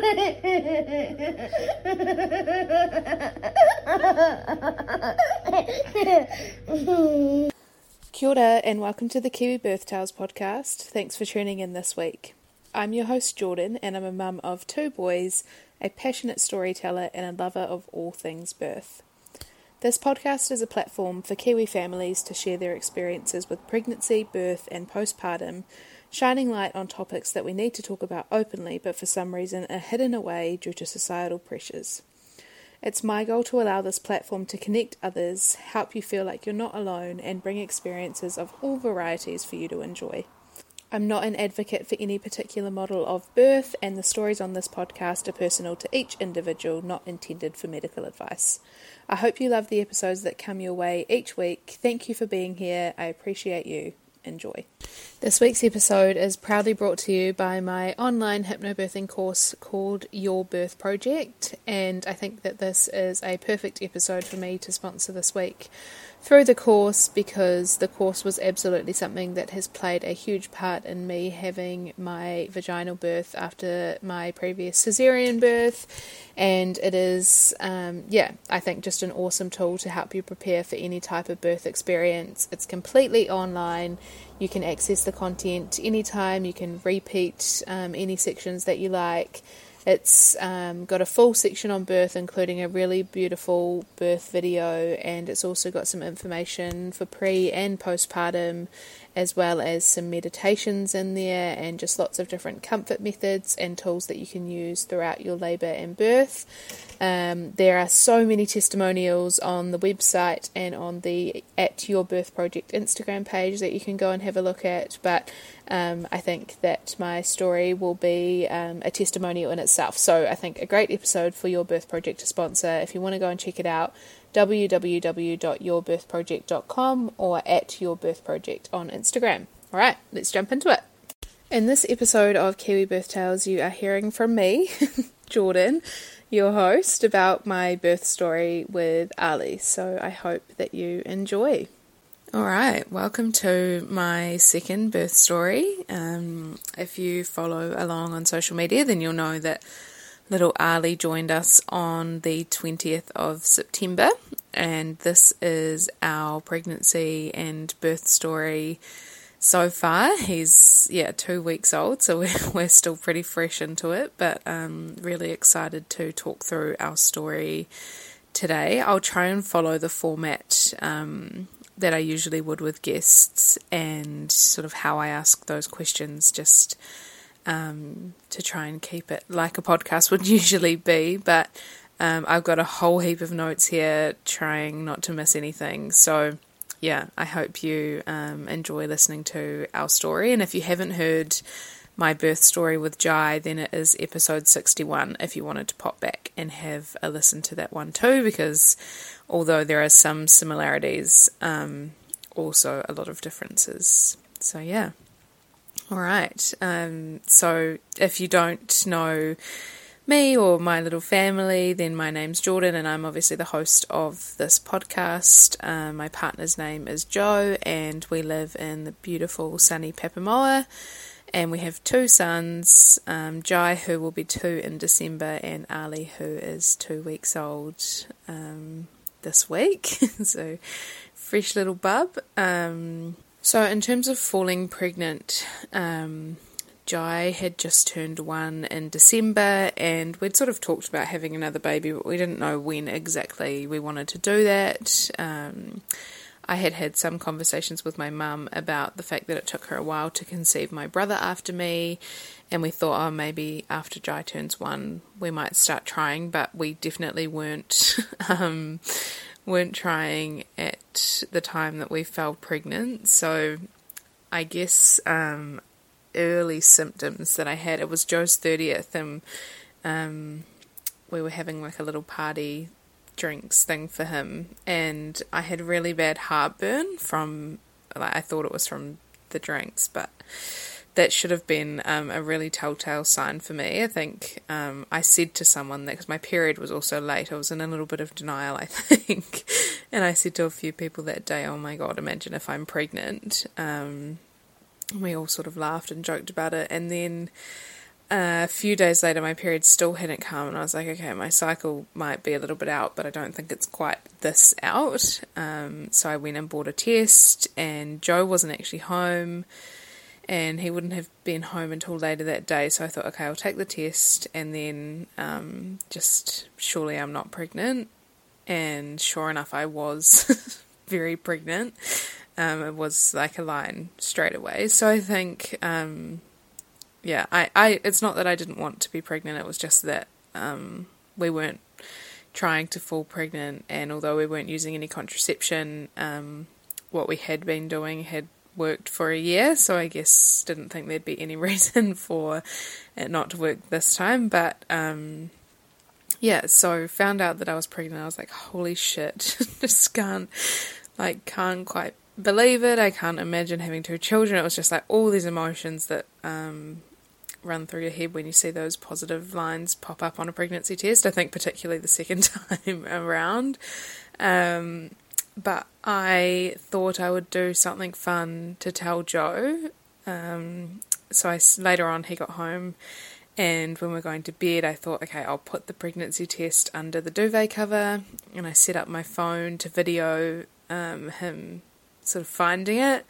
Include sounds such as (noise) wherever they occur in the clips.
(laughs) Kia ora and welcome to the Kiwi Birth Tales podcast. Thanks for tuning in this week. I'm your host Jordyn and I'm a mum of two boys, a passionate storyteller and a lover of all things birth. This podcast is a platform for Kiwi families to share their experiences with pregnancy, birth and postpartum, shining light on topics that we need to talk about openly but for some reason are hidden away due to societal pressures. It's my goal to allow this platform to connect others, help you feel like you're not alone, and bring experiences of all varieties for you to enjoy. I'm not an advocate for any particular model of birth, and the stories on this podcast are personal to each individual, not intended for medical advice. I hope you love the episodes that come your way each week. Thank you for being here. I appreciate you enjoy. This week's episode is proudly brought to you by my online hypnobirthing course called Your Birth Project, and I think that this is a perfect episode for me to sponsor this week through the course because the course was absolutely something that has played a huge part in me having my vaginal birth after my previous cesarean birth. And it is, um, yeah, I think just an awesome tool to help you prepare for any type of birth experience. It's completely online. You can access the content anytime, you can repeat um, any sections that you like. It's um, got a full section on birth, including a really beautiful birth video, and it's also got some information for pre and postpartum, as well as some meditations in there, and just lots of different comfort methods and tools that you can use throughout your labour and birth. Um, there are so many testimonials on the website and on the at Your Birth Project Instagram page that you can go and have a look at, but um, I think that my story will be um, a testimonial in itself. So I think a great episode for Your Birth Project to sponsor. If you want to go and check it out, www.yourbirthproject.com or at yourbirthproject on Instagram. All right, let's jump into it. In this episode of Kiwi Birth Tales, you are hearing from me, (laughs) Jordyn, your host, about my birth story with Ali. So I hope that you enjoy. All right, welcome to my second birth story. Um, if you follow along on social media, then you'll know that little Ali joined us on the 20th of September, and this is our pregnancy and birth story so far. He's, yeah, two weeks old, so (laughs) we're, we're still pretty fresh into it, but um, really excited to talk through our story today. I'll try and follow the format. Um, that I usually would with guests and sort of how I ask those questions just um, to try and keep it like a podcast would (laughs) usually be. But um, I've got a whole heap of notes here trying not to miss anything. So, yeah, I hope you um, enjoy listening to our story. And if you haven't heard my birth story with Jai, then it is episode 61 if you wanted to pop back and have a listen to that one too, because although there are some similarities, um, also a lot of differences. So, yeah. All right. Um, so, if you don't know me or my little family, then my name's Jordyn, and I'm obviously the host of this podcast. Um, my partner's name is Joe, and we live in the beautiful sunny Papamoa. And we have two sons, um, Jai, who will be two in December, and Ali, who is two weeks old. Um, this week. (laughs) so, fresh little bub. Um, so, in terms of falling pregnant, um, Jai had just turned one in December, and we'd sort of talked about having another baby, but we didn't know when exactly we wanted to do that. Um, I had had some conversations with my mum about the fact that it took her a while to conceive my brother after me, and we thought, oh, maybe after Jai turns one, we might start trying, but we definitely weren't (laughs) um, weren't trying at the time that we fell pregnant. So, I guess um, early symptoms that I had. It was Joe's 30th, and um, we were having like a little party drinks thing for him, and I had really bad heartburn from, like, I thought it was from the drinks, but that should have been um, a really telltale sign for me. I think um, I said to someone that because my period was also late, I was in a little bit of denial, I (laughs) think, and I said to a few people that day, "Oh my god, imagine if I'm pregnant." Um, we all sort of laughed and joked about it, and then. Uh, a few days later, my period still hadn't come, and I was like, okay, my cycle might be a little bit out, but I don't think it's quite this out. Um, so I went and bought a test, and Joe wasn't actually home and he wouldn't have been home until later that day. So I thought, okay, I'll take the test and then um, just surely I'm not pregnant. And sure enough, I was (laughs) very pregnant. Um, it was like a line straight away. So I think, um, yeah, I, I, it's not that I didn't want to be pregnant. It was just that um, we weren't trying to fall pregnant, and although we weren't using any contraception, um, what we had been doing had worked for a year, so I guess didn't think there'd be any (laughs) reason for it not to work this time. But um, yeah, so found out that I was pregnant. I was like, holy shit, (laughs) just can't like can't quite believe it. I can't imagine having two children. It was just like all these emotions that um, run through your head when you see those positive lines pop up on a pregnancy test. I think particularly the second (laughs) time around. Um, but I thought I would do something fun to tell Joe. Um, so I later on he got home, and when we are going to bed, I thought, okay, I'll put the pregnancy test under the duvet cover, and I set up my phone to video um, him sort of finding it.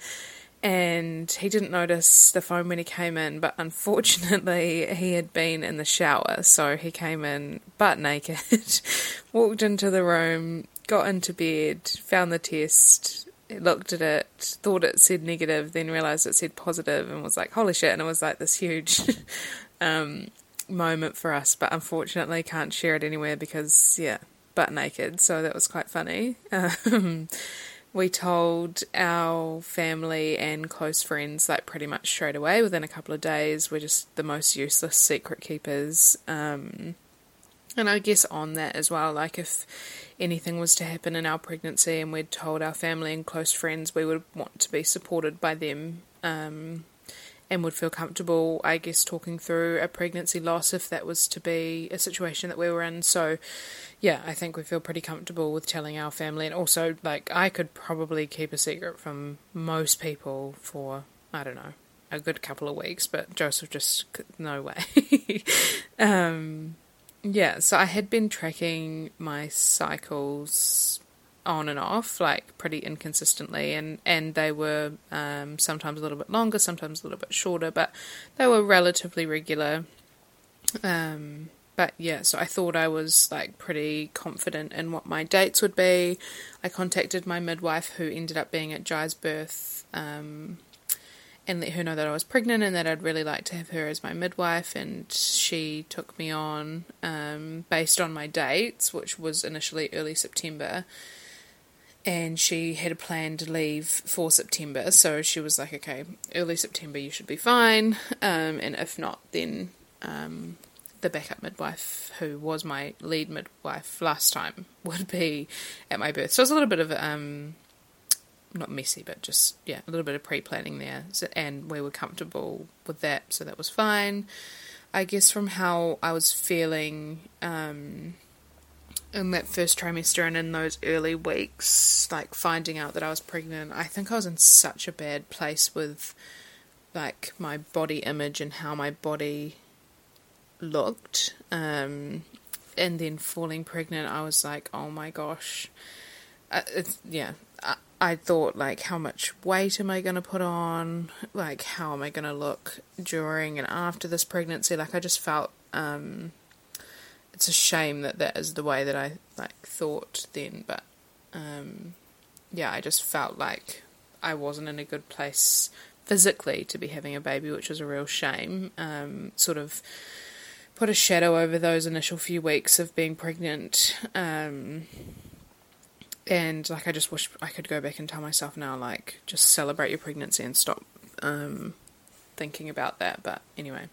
And he didn't notice the phone when he came in, but unfortunately, he had been in the shower. So he came in butt naked, (laughs) walked into the room, got into bed, found the test, looked at it, thought it said negative, then realised it said positive, and was like, holy shit. And it was like this huge (laughs) um, moment for us, but unfortunately can't share it anywhere because, yeah, butt naked. So that was quite funny. (laughs) Um, we told our family and close friends like pretty much straight away within a couple of days. We're just the most useless secret keepers. Um, and I guess on that as well, like if anything was to happen in our pregnancy and we'd told our family and close friends, we would want to be supported by them um, and would feel comfortable, I guess, talking through a pregnancy loss if that was to be a situation that we were in. So, yeah, I think we feel pretty comfortable with telling our family. And also, like, I could probably keep a secret from most people for, I don't know, a good couple of weeks, but Joseph just, no way. (laughs) um, yeah, so I had been tracking my cycles on and off, like pretty inconsistently, and and they were um, sometimes a little bit longer, sometimes a little bit shorter, but they were relatively regular. Um, but yeah, so I thought I was like pretty confident in what my dates would be. I contacted my midwife, who ended up being at Jai's birth. Um, and let her know that I was pregnant and that I'd really like to have her as my midwife. And she took me on um, based on my dates, which was initially early September. And she had a planned leave for September, so she was like, "Okay, early September you should be fine, um, and if not, then um, the backup midwife, who was my lead midwife last time, (laughs) would be at my birth." So it was a little bit of um, not messy, but just yeah, a little bit of pre-planning there, so, and we were comfortable with that, so that was fine. I guess from how I was feeling um, in that first trimester and in those early weeks, like finding out that I was pregnant, I think I was in such a bad place with like my body image and how my body looked. Um, and then falling pregnant, I was like, oh my gosh. Uh, yeah, I thought like how much weight am I going to put on? Like how am I going to look during and after this pregnancy? Like I just felt um, it's a shame that that is the way that I like thought then but um, yeah I just felt like I wasn't in a good place physically to be having a baby which was a real shame. Um, sort of put a shadow over those initial few weeks of being pregnant um, and like I just wish I could go back and tell myself now, like just celebrate your pregnancy and stop um, thinking about that. But anyway.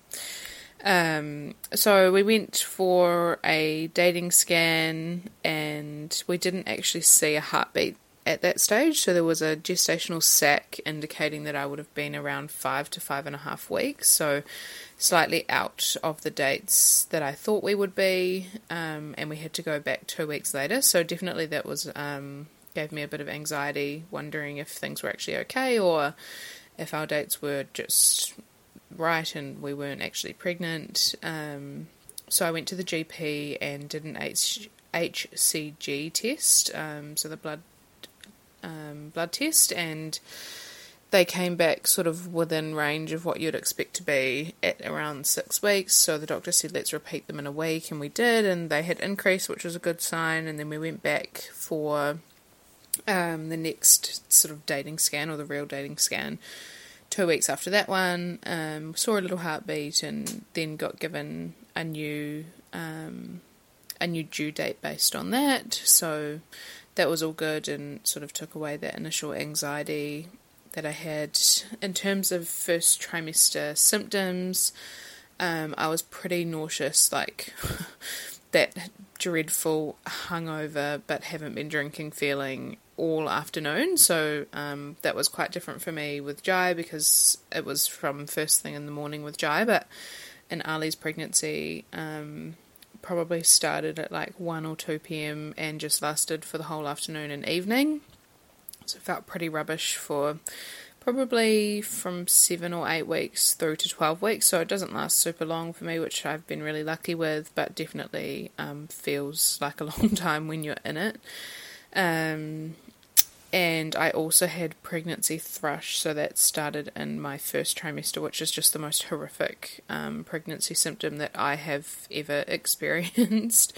Um, so we went for a dating scan and we didn't actually see a heartbeat at that stage. So there was a gestational sac indicating that I would have been around five to five and a half weeks. So slightly out of the dates that I thought we would be. Um, and we had to go back two weeks later. So definitely that was, um, gave me a bit of anxiety, wondering if things were actually okay or if our dates were just right and we weren't actually pregnant. Um, so I went to the GP and did an H- HCG test, um, so the blood um, blood test, and they came back sort of within range of what you'd expect to be at around six weeks. So the doctor said, let's repeat them in a week, and we did, and they had increased, which was a good sign. And then we went back for um, the next sort of dating scan or the real dating scan two weeks after that one. Um, saw a little heartbeat, and then got given a new um, a new due date based on that. So that was all good and sort of took away that initial anxiety that I had. In terms of first trimester symptoms, um, I was pretty nauseous, like (laughs) that dreadful hungover but haven't been drinking feeling all afternoon. So um, that was quite different for me with Jai because it was from first thing in the morning with Jai, but in Ali's pregnancy, um, probably started at like 1 or 2 pm and just lasted for the whole afternoon and evening. So it felt pretty rubbish for probably from 7 or 8 weeks through to 12 weeks. So it doesn't last super long for me, which I've been really lucky with, but definitely um, feels like a (laughs) long time when you're in it. Um, and I also had pregnancy thrush, so that started in my first trimester, which is just the most horrific um, pregnancy symptom that I have ever (laughs) experienced.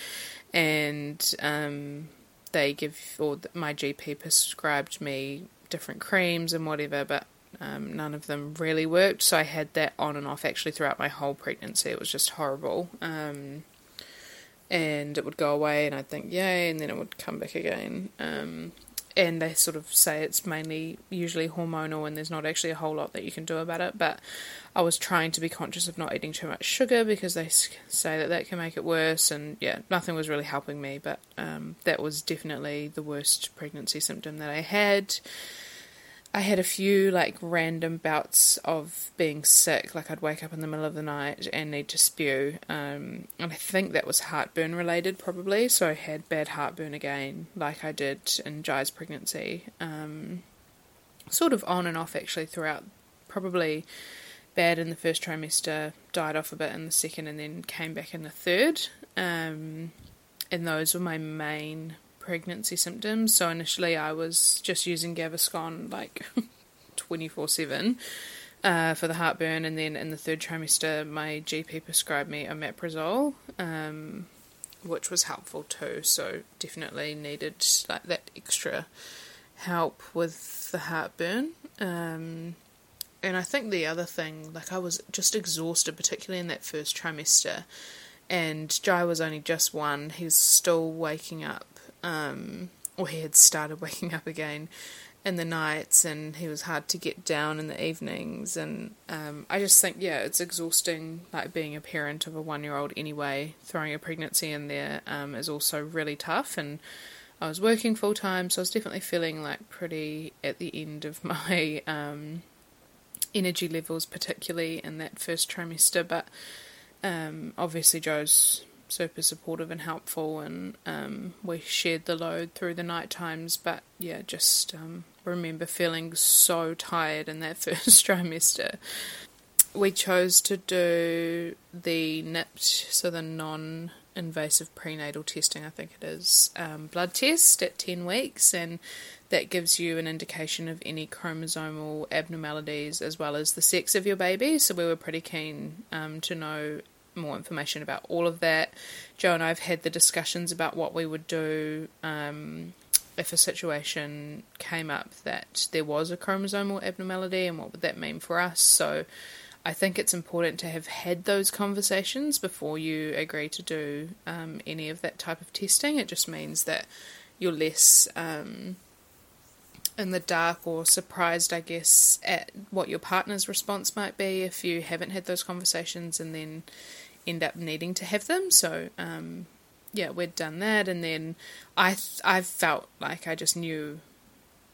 and um, they give, or my GP prescribed me different creams and whatever, but um, none of them really worked. So I had that on and off actually throughout my whole pregnancy. It was just horrible. Um, and it would go away, and I'd think, yay, and then it would come back again. Um, and they sort of say it's mainly usually hormonal and there's not actually a whole lot that you can do about it but i was trying to be conscious of not eating too much sugar because they say that that can make it worse and yeah nothing was really helping me but um, that was definitely the worst pregnancy symptom that i had I had a few like random bouts of being sick, like I'd wake up in the middle of the night and need to spew. Um, and I think that was heartburn related, probably. So I had bad heartburn again, like I did in Jai's pregnancy. Um, sort of on and off actually throughout, probably bad in the first trimester, died off a bit in the second, and then came back in the third. Um, and those were my main pregnancy symptoms. So initially, I was just using Gaviscon like (laughs) 24 uh, 7 for the heartburn, and then in the third trimester, my GP prescribed me omeprazole, um, which was helpful too. So definitely needed like that extra help with the heartburn. Um, and I think the other thing, like I was just exhausted, particularly in that first trimester. And Jai was only just one. He was still waking up um, or he had started (laughs) waking up again in the nights and he was hard to get down in the evenings. And um, I just think yeah it's exhausting like being a parent of a one year old anyway. Throwing a pregnancy in there um, is also really tough. And I was working full time so I was definitely feeling like pretty at the end of (laughs) my um, energy levels particularly in that first trimester. But um, obviously Joe's super supportive and helpful, and um, we shared the load through the night times. But yeah, just um, remember feeling so tired in that (laughs) first trimester. We chose to do the NIPT, so the non invasive prenatal testing, I think it is, um, blood test at 10 weeks, and that gives you an indication of any chromosomal abnormalities as well as the sex of your baby. So we were pretty keen um, to know more information about all of that. Joe and I have had the discussions about what we would do um, if a situation came up that there was a chromosomal abnormality and what would that mean for us. So I think it's important to have had those conversations before you agree to do um, any of that type of testing. It just means that you're less. Um, in the dark or surprised, I guess, at what your partner's response might be if you haven't had those conversations and then end up needing to have them. So, um, yeah, we'd done that, and then I I felt like I just knew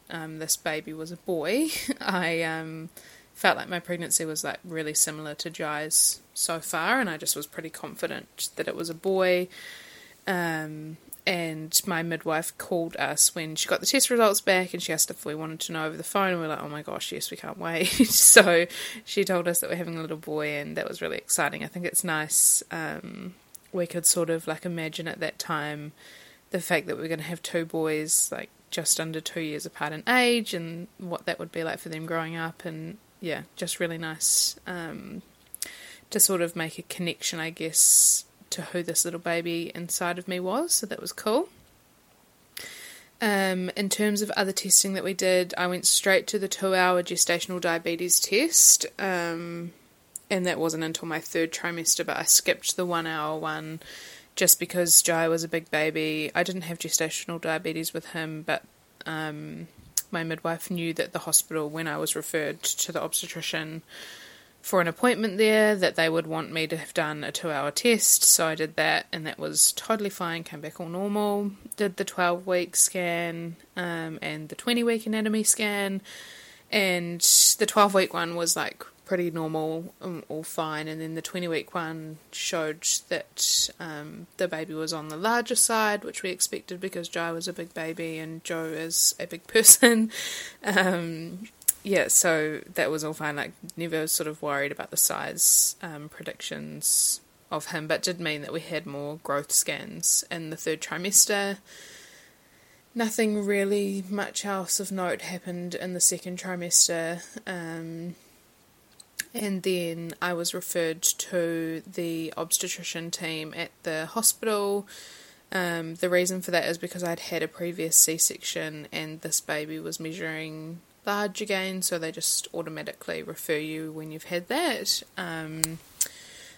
um, this baby was a boy. (laughs) I um, felt like my pregnancy was like really similar to Jai's so far, and I just was pretty confident that it was a boy. Um, and my midwife called us when she got the test results back and she asked if we wanted to know over the phone and we are like oh my gosh yes we can't wait. (laughs) So she told us that we're having a little boy and that was really exciting. I think it's nice um, we could sort of like imagine at that time the fact that we're going to have two boys like just under two years apart in age and what that would be like for them growing up and yeah just really nice um, to sort of make a connection i guess to who this little baby inside of me was, so that was cool. Um, in terms of other testing that we did, I went straight to the two hour gestational diabetes test, um, and that wasn't until my third trimester, but I skipped the one hour one just because Jai was a big baby. I didn't have gestational diabetes with him, but um, my midwife knew that the hospital, when I was referred to the obstetrician, for an appointment there that they would want me to have done a two hour test. So I did that, and that was totally fine, came back all normal. Did the 12 week scan um, and the 20 week anatomy scan, and the 12 week one was like pretty normal, um, all fine. And then the 20 week one showed that um, the baby was on the larger side, which we expected because Jai was a big baby and Joe is a big (laughs) person. Yeah, so that was all fine. Like, never sort of worried about the size um, predictions of him, but did mean that we had more growth scans in the third trimester. Nothing really much else of note happened in the second trimester. Um, and then I was referred to the obstetrician team at the hospital. Um, the reason for that is because I'd had a previous C section and this baby was measuring large again, so they just automatically refer you when you've had that. Um,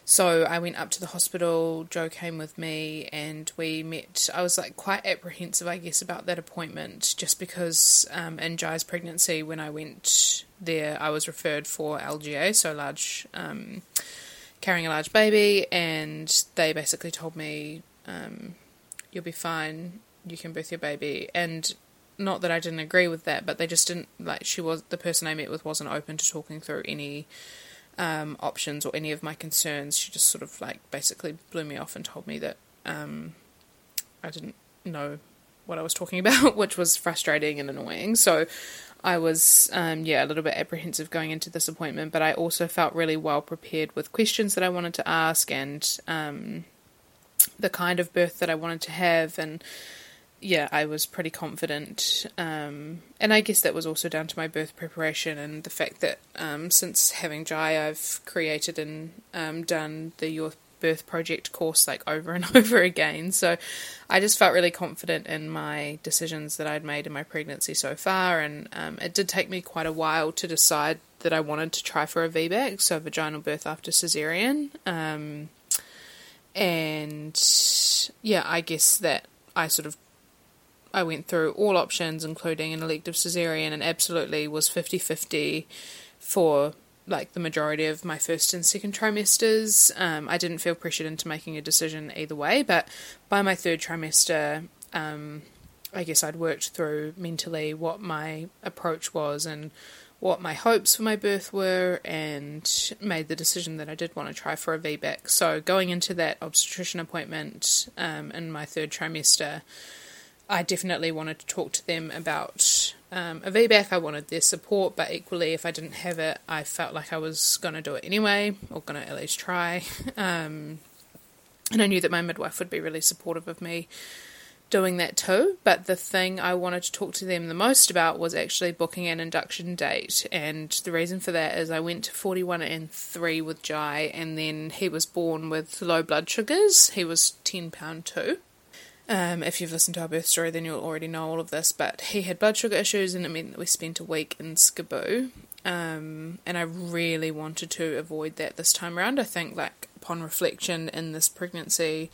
so I went up to the hospital, Joe came with me, and we met. I was like quite apprehensive, I guess, about that appointment just because um, in Jai's pregnancy, when I went there, I was referred for LGA, so large, um, carrying a large baby, and they basically told me, um, you'll be fine, you can birth your baby. And not that I didn't agree with that, but they just didn't like she was the person I met with wasn't open to talking through any um, options or any of my concerns. She just sort of like basically blew me off and told me that um, I didn't know what I was talking (laughs) about, which was frustrating and annoying. So I was um, yeah a little bit apprehensive going into this appointment, but I also felt really well prepared with questions that I wanted to ask and um, the kind of birth that I wanted to have and yeah, I was pretty confident. Um, and I guess that was also down to my birth preparation and the fact that um, since having Jai, I've created and um, done the Your Birth Project course like over and (laughs) over again. So I just felt really confident in my decisions that I'd made in my pregnancy so far. And um, it did take me quite a while to decide that I wanted to try for a VBAC, so vaginal birth after cesarean. Um, and yeah, I guess that I sort of I went through all options, including an elective cesarean, and absolutely was 50 50 for like the majority of my first and second trimesters. Um, I didn't feel pressured into making a decision either way, but by my third trimester, um, I guess I'd worked through mentally what my approach was and what my hopes for my birth were, and made the decision that I did want to try for a VBAC. So going into that obstetrician appointment um, in my third trimester. I definitely wanted to talk to them about um, a VBAC. I wanted their support, but equally, if I didn't have it, I felt like I was going to do it anyway, or going to at least try. (laughs) Um, and I knew that my midwife would be really supportive of me doing that too. But the thing I wanted to talk to them the most about was actually booking an induction date. And the reason for that is I went to 41 and 3 with Jai, and then he was born with low blood sugars. He was 10 pound 2. Um, if you've listened to our birth story, then you'll already know all of this. But he had blood sugar issues, and it meant that we spent a week in SCBU. Um, and I really wanted to avoid that this time around. I think, like upon reflection in this pregnancy,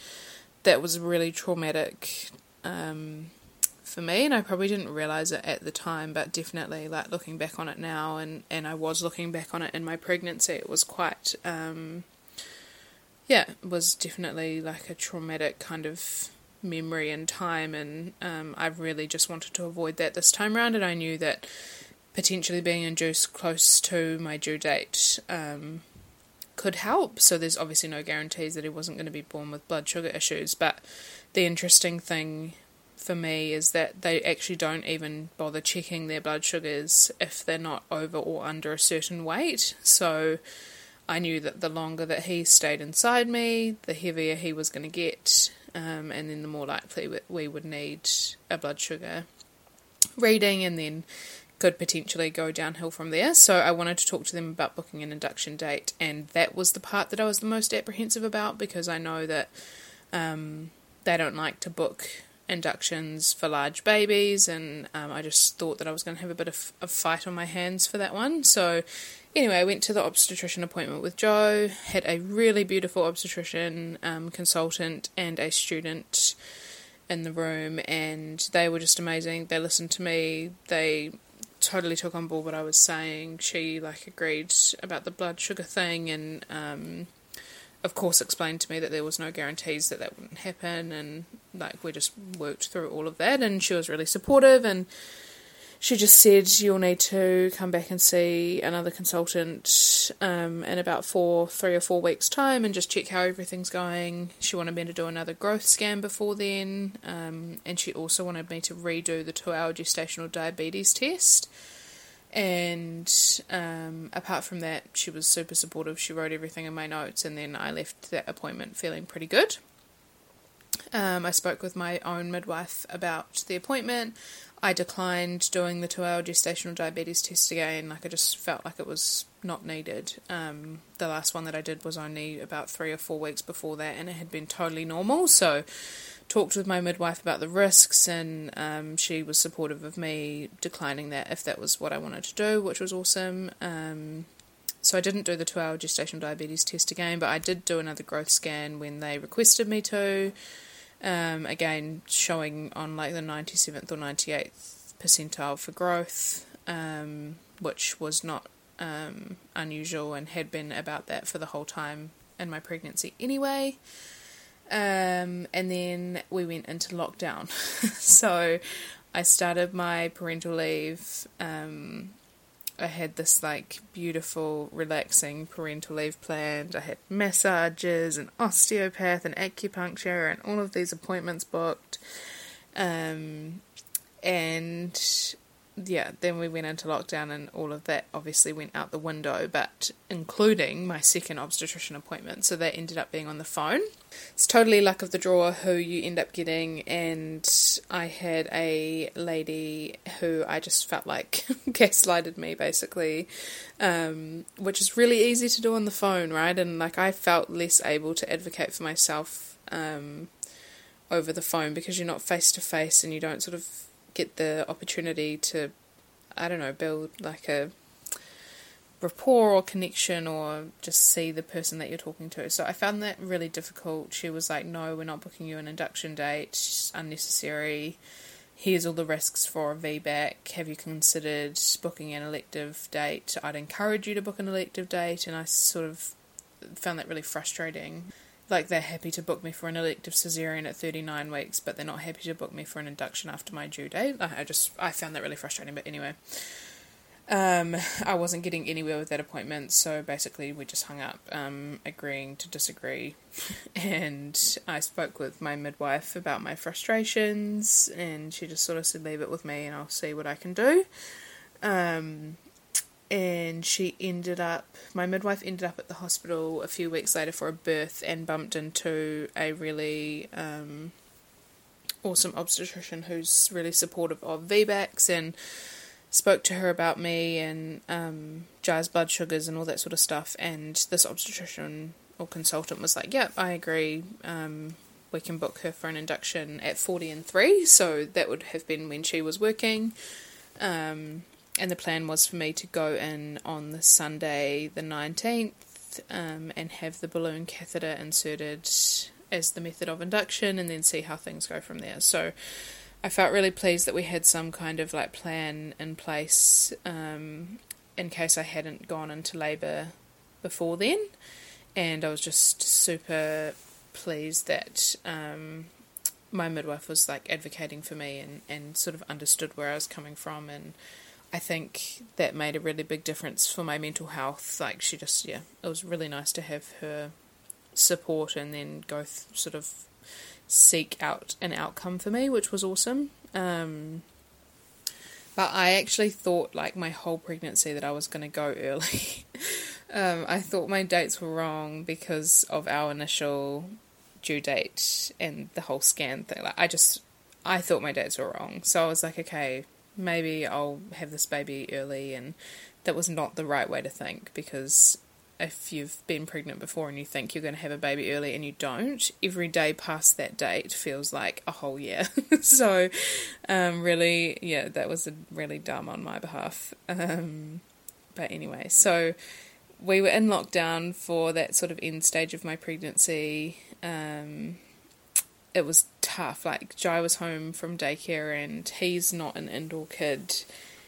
that was really traumatic um, for me, and I probably didn't realize it at the time, but definitely like looking back on it now, and and I was looking back on it in my pregnancy, it was quite, um, yeah, it was definitely like a traumatic kind of memory and time, and um, I really just wanted to avoid that this time around, and I knew that potentially being induced close to my due date. Um, could help. So there's obviously no guarantees that he wasn't going to be born with blood sugar issues. But the interesting thing for me is that they actually don't even bother checking their blood sugars if they're not over or under a certain weight. So I knew that the longer that he stayed inside me, the heavier he was going to get, um, and then the more likely we would need a blood sugar reading, and then could potentially go downhill from there. So I wanted to talk to them about booking an induction date, and that was the part that I was the most apprehensive about because I know that um, they don't like to book inductions for large babies, and um, I just thought that I was going to have a bit of a fight on my hands for that one. So anyway, I went to the obstetrician appointment with Joe, had a really beautiful obstetrician um, consultant and a student in the room, and they were just amazing. They listened to me. They totally took on board what I was saying. She like agreed about the blood sugar thing, and um, of course explained to me that there was no guarantees that that wouldn't happen, and like we just worked through all of that. And she was really supportive, and she just said you'll need to come back and see another consultant um, in about four, three or four weeks' time, and just check how everything's going. She wanted me to do another growth scan before then, um, and she also wanted me to redo the two-hour gestational diabetes test. And um, apart from that, she was super supportive. She wrote everything in my notes, and then I left that appointment feeling pretty good. Um, I spoke with my own midwife about the appointment. I declined doing the two hour gestational diabetes test again. Like, I just felt like it was not needed. Um, the last one that I did was only about three or four weeks before that, and it had been totally normal. So, talked with my midwife about the risks, and um, she was supportive of me declining that if that was what I wanted to do, which was awesome. Um, so I didn't do the two hour gestational diabetes test again, but I did do another growth scan when they requested me to. Um, again, showing on like the 97th or 98th percentile for growth, um, which was not um, unusual and had been about that for the whole time in my pregnancy anyway. Um, and then we went into lockdown. (laughs) so I started my parental leave um, I had this like beautiful, relaxing parental leave planned. I had massages and osteopath and acupuncture and all of these appointments booked. Um, and yeah, then we went into lockdown and all of that obviously went out the window, but including my second obstetrician appointment. So that ended up being on the phone. It's totally luck of the draw who you end up getting, and I had a lady who I just felt like (laughs) gaslighted me basically, um, which is really easy to do on the phone, right? And like I felt less able to advocate for myself um, over the phone because you're not face to face and you don't sort of get the opportunity to, I don't know, build like a rapport or connection or just see the person that you're talking to. So I found that really difficult. She was like, No, we're not booking you an induction date, it's unnecessary. Here's all the risks for a VBAC. Have you considered booking an elective date? I'd encourage you to book an elective date, and I sort of found that really frustrating like they're happy to book me for an elective cesarean at 39 weeks, but they're not happy to book me for an induction after my due date. I just I found that really frustrating. But anyway, um, I wasn't getting anywhere with that appointment, so basically we just hung up, um, agreeing to disagree. (laughs) and I spoke with my midwife about my frustrations, and she just sort of said, "Leave it with me, and I'll see what I can do." Um, and she ended up my midwife ended up at the hospital a few weeks later for a birth and bumped into a really um, awesome obstetrician who's really supportive of VBACs and spoke to her about me and um, Jai's blood sugars and all that sort of stuff. And this obstetrician or consultant was like yep I agree. Um, we can book her for an induction at 40 and 3 so that would have been when she was working. Um, and the plan was for me to go in on the Sunday, the 19th, um, and have the balloon catheter inserted as the method of induction and then see how things go from there. So I felt really pleased that we had some kind of like plan in place um, in case I hadn't gone into labour before then, and I was just super pleased that um, my midwife was like advocating for me and, and sort of understood where I was coming from and I think that made a really big difference for my mental health. Like she just yeah, it was really nice to have her support and then go th- sort of seek out an outcome for me, which was awesome. Um, but I actually thought like my whole pregnancy that I was going to go early. (laughs) um, I thought my dates were wrong because of our initial due date and the whole scan thing. Like I just I thought my dates were wrong. So I was like, okay, maybe I'll have this baby early and that was not the right way to think because if you've been pregnant before and you think you're going to have a baby early and you don't, every day past that date feels like a whole year. (laughs) so, um, really, yeah, that was really dumb on my behalf. Um, but anyway, so we were in lockdown for that sort of end stage of my pregnancy. Um, it was tough. Like, Jai was home from daycare and he's not an indoor kid.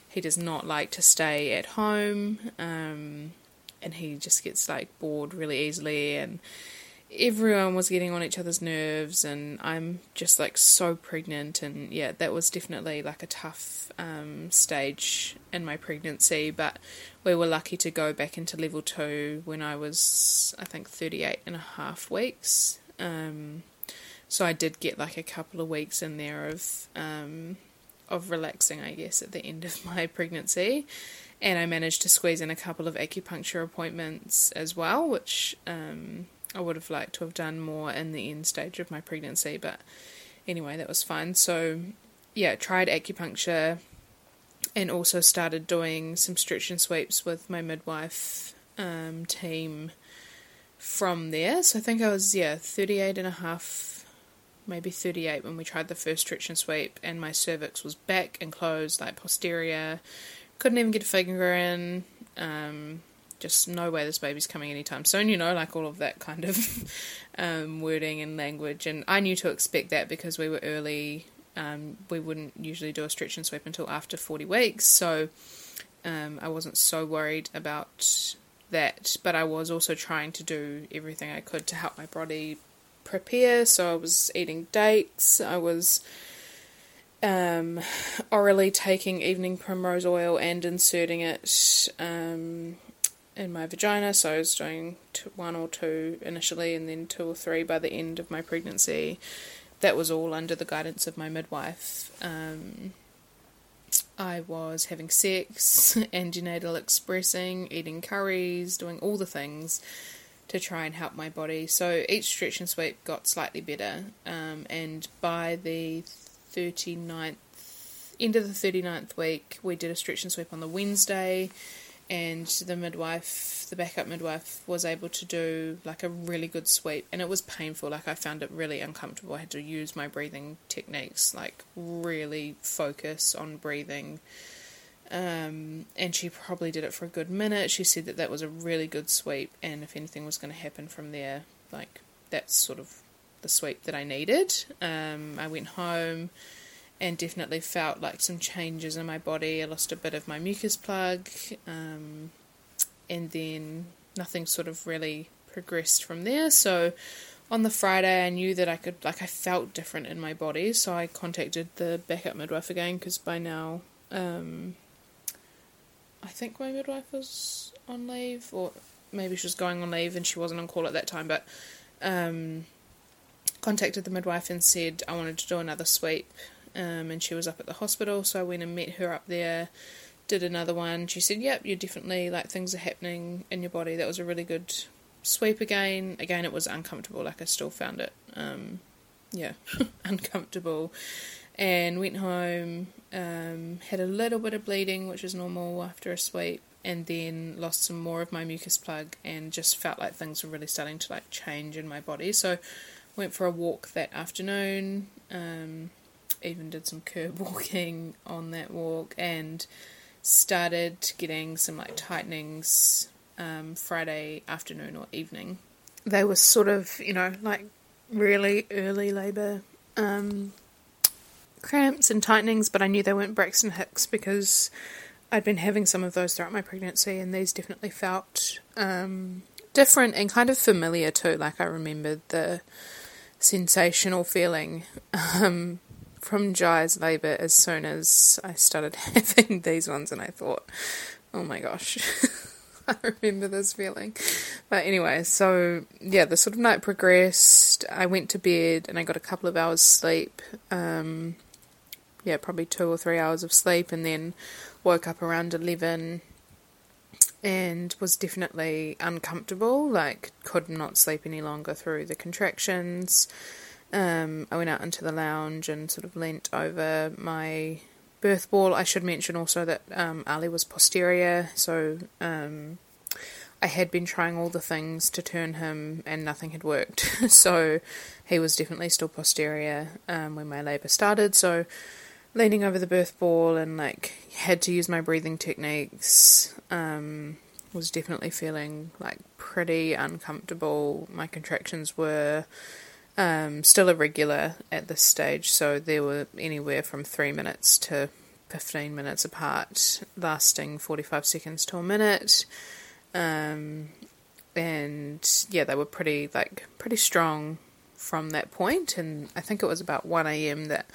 He does not like to stay at home. Um, and he just gets like bored really easily and everyone was getting on each other's nerves and I'm just like so pregnant and yeah that was definitely like a tough um, stage in my pregnancy but we were lucky to go back into level 2 when I was I think 38 and a half weeks um, so I did get like a couple of weeks in there of um, of relaxing I guess at the end of my (laughs) pregnancy and I managed to squeeze in a couple of acupuncture appointments as well, which um, I would have liked to have done more in the end stage of my pregnancy, but anyway, that was fine. So, yeah, tried acupuncture and also started doing some stretch and sweeps with my midwife um, team from there. So I think I was, yeah, 38 and a half, maybe 38 when we tried the first stretch and sweep, and my cervix was back and closed, like posterior couldn't even get a finger in. Um, just no way this baby's coming anytime soon, you know, like all of that kind of (laughs) um, wording and language. And I knew to expect that because we were early. Um, we wouldn't usually do a stretch and sweep until after 40 weeks, so um, I wasn't so worried about that. But I was also trying to do everything I could to help my body prepare. So I was eating dates, I was um, orally taking evening primrose oil and inserting it um, in my vagina. So I was doing two, one or two initially, and then two or three by the end of my pregnancy. That was all under the guidance of my midwife. Um, I was having sex, (laughs) antenatal expressing, eating curries, doing all the things to try and help my body. So each stretch and sweep got slightly better, um, and by the 39th, end of the 39th week, we did a stretch and sweep on the Wednesday, and the midwife, the backup midwife, was able to do like a really good sweep, and it was painful. Like I found it really uncomfortable. I had to use my breathing techniques, like really focus on breathing. Um, and she probably did it for a good minute. She said that that was a really good sweep, and if anything was going to happen from there, like that's sort of the sweep that I needed. Um, I went home and definitely felt like some changes in my body. I lost a bit of my mucus plug, um, and then nothing sort of really progressed from there. So on the Friday, I knew that I could, like, I felt different in my body. So I contacted the backup midwife again because by now, um, I think my midwife was on leave, or maybe she was going on leave and she wasn't on call at that time. But um, contacted the midwife and said I wanted to do another sweep, um, and she was up at the hospital, so I went and met her up there, did another one. She said, "Yep, you're definitely like things are happening in your body." That was a really good sweep again. Again, it was uncomfortable. Like I still found it, um, yeah, (laughs) uncomfortable. And went home, um, had a little bit of bleeding, which is normal after a sweep, and then lost some more of my mucus plug, and just felt like things were really starting to like change in my body. So Went for a walk that afternoon. Um, even did some curb (laughs) walking on that walk and started getting some like tightenings um, Friday afternoon or evening. They were sort of, you know, like really early labour um, cramps and tightenings, but I knew they weren't Braxton Hicks because I'd been having some of those throughout my pregnancy, and these definitely felt um, different and kind of familiar too. Like I remembered the sensational feeling um, from Jai's labour as soon as I started (laughs) having these ones, and I thought, oh my gosh. (laughs) I remember this feeling. But anyway, so yeah, the sort of night progressed. I went to bed and I got a couple of hours sleep. Um, yeah, probably two or three hours of sleep, and then woke up around 11 and was definitely uncomfortable, like, could not sleep any longer through the contractions. Um, I went out into the lounge and sort of leant over my birth ball. I should mention also that um, Ali was posterior, so um, I had been trying all the things to turn him and nothing had worked. (laughs) so he was definitely still posterior um, when my labour started. So leaning over the birth ball and like had to use my breathing techniques. Um, was definitely feeling like pretty uncomfortable. My contractions were um, still irregular at this stage, so they were anywhere from three minutes to 15 minutes apart, lasting 45 seconds to a minute. Um, and yeah, they were pretty like pretty strong from that point. And I think it was about 1 a.m. that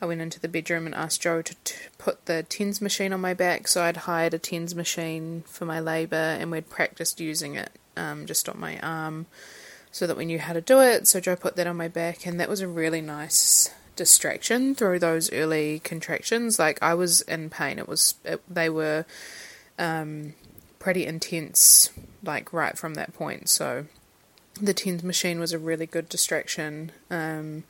I went into the bedroom and asked Joe to t- put the TENS machine on my back. So I'd hired a TENS machine for my labour and we'd practiced using it um, just on my arm so that we knew how to do it. So Joe put that on my back and that was a really nice distraction through those early contractions. Like I was in pain. It was it, they were um, pretty intense, like right from that point. So the TENS machine was a really good distraction. Um,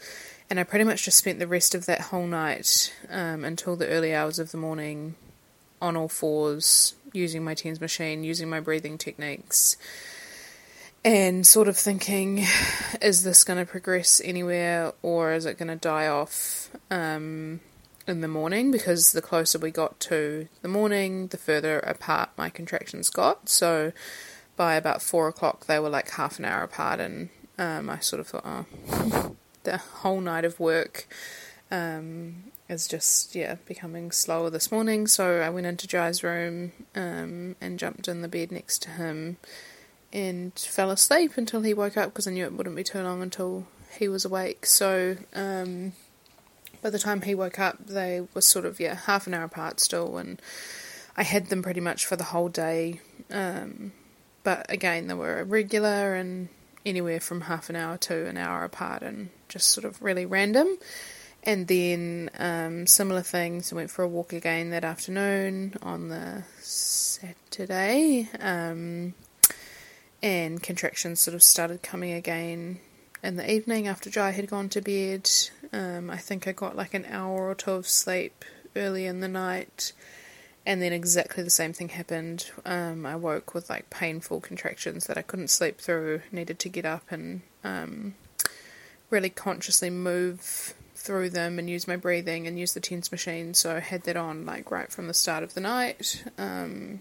and I pretty much just spent the rest of that whole night um, until the early hours of the morning on all fours, using my TENS machine, using my breathing techniques, and sort of thinking, (sighs) is this going to progress anywhere or is it going to die off um, in the morning? Because the closer we got to the morning, the further apart my contractions got. So by about four o'clock, they were like half an hour apart, and um, I sort of thought, oh (laughs) the whole night of work um, is just yeah becoming slower this morning. So I went into Jai's room um, and jumped in the bed next to him and fell asleep until he woke up because I knew it wouldn't be too long until he was awake. So um, by the time he woke up, they were sort of yeah half an hour apart still, and I had them pretty much for the whole day. Um, but again, they were irregular and anywhere from half an hour to an hour apart, and just sort of really random. And then um, similar things. I went for a walk again that afternoon on the Saturday, um, and contractions sort of started coming again in the evening after Jai had gone to bed. Um, I think I got like an hour or two of sleep early in the night, and then exactly the same thing happened. Um, I woke with like painful contractions that I couldn't sleep through. Needed to get up and um, really consciously move through them and use my breathing and use the TENS machine. So I had that on like right from the start of the night. Um,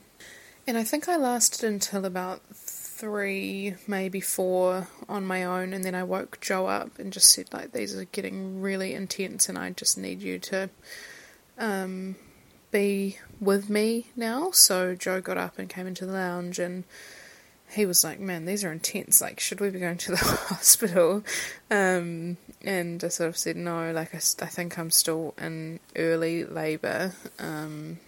and I think I lasted until about three, maybe four on my own, and then I woke Joe up and just said like these are getting really intense, and I just need you to um, be with me now. So Joe got up and came into the lounge and he was like, "Man, these are intense. Like, should we be going to the (laughs) hospital?" Um, and I sort of said, "No. Like, I, I think I'm still in early labour, um,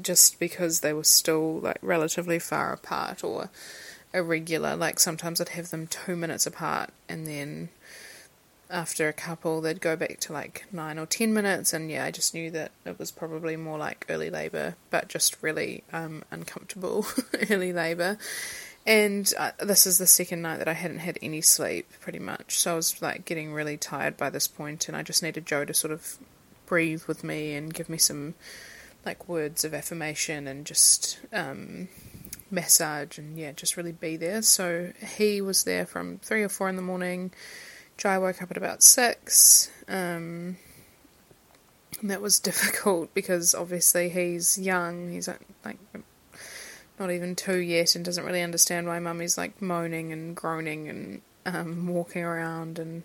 just because they were still like relatively far apart or irregular. Like, sometimes I'd have them two minutes apart, and then after a couple, they'd go back to like nine or ten minutes, and yeah, I just knew that it was probably more like early labour, but just really um, uncomfortable (laughs) early labour." And uh, this is the second night that I hadn't had any sleep, pretty much. So I was like getting really tired by this point, and I just needed Joe to sort of breathe with me and give me some like words of affirmation and just um, massage and yeah, just really be there. So he was there from three or four in the morning. Jai woke up at about six. Um, and that was (laughs) difficult because obviously he's young. He's like, like not even two yet and doesn't really understand why mummy's like moaning and groaning and um, walking around and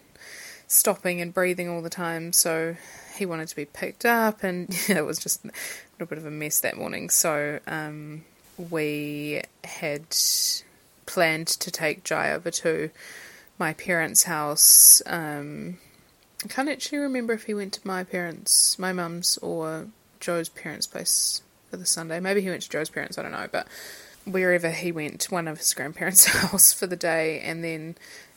stopping and breathing all the time. So he wanted to be picked up, and (laughs) it was just a little bit of a mess that morning. So um, we had planned to take Jai over to my parents' house. Um, I can't actually remember if he went to my parents, my mum's, or Joe's parents' place for the Sunday. Maybe he went to Joe's parents, I don't know, but wherever he went, one of his grandparents' (laughs) house for the day, and then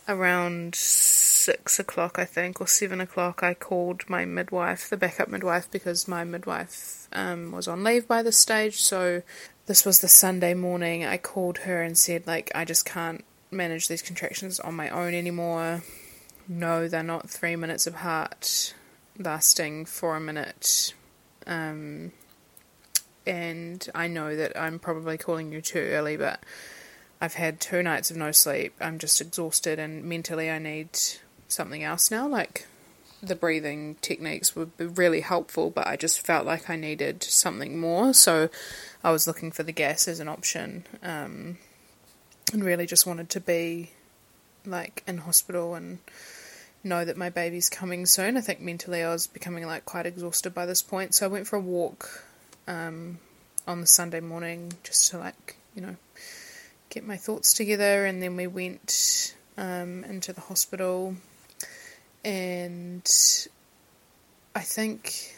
around six o'clock, I think, or seven o'clock, I called my midwife, the backup midwife, because my midwife um, was on leave by this stage. So this was the Sunday morning. I called her and said, like, I just can't manage these contractions on my own anymore. No, they're not three minutes apart, lasting for a minute. Um, and I know that I'm probably calling you too early, but I've had two nights of no sleep. I'm just exhausted, and mentally, I need something else now. Like the breathing techniques would be really helpful, but I just felt like I needed something more. So I was looking for the gas as an option, um, and really just wanted to be like in hospital and know that my baby's coming soon. I think mentally I was becoming like quite exhausted by this point, so I went for a walk um, on the Sunday morning just to like you know get my thoughts together, and then we went um, into the hospital, and I think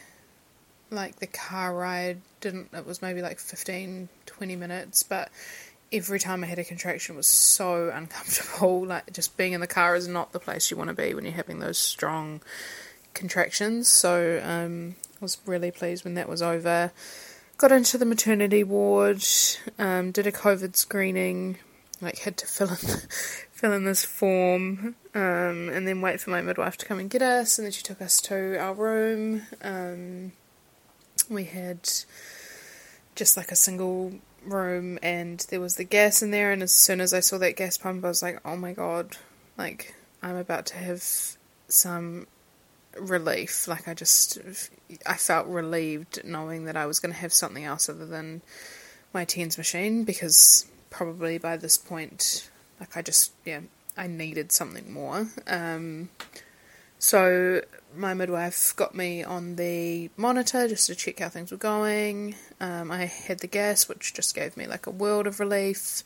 like the car ride didn't it was maybe like 15 20 minutes but every time I had a contraction was so uncomfortable. (laughs) Like just being in the car is not the place you want to be when you're having those strong contractions. So um, I was really pleased when that was over. Got into the maternity ward, um, did a COVID screening, like had to fill in (laughs) fill in this form, um, and then wait for my midwife to come and get us. And then she took us to our room. Um, we had just like a single room and there was the gas in there and as soon as I saw that gas pump I was like, "Oh my god, like I'm about to have some relief. Like I just I felt relieved knowing that I was going to have something else other than my TENS machine because probably by this point like I just yeah, I needed something more. Um so my midwife got me on the monitor just to check how things were going. Um, I had the gas, which just gave me like a world of relief.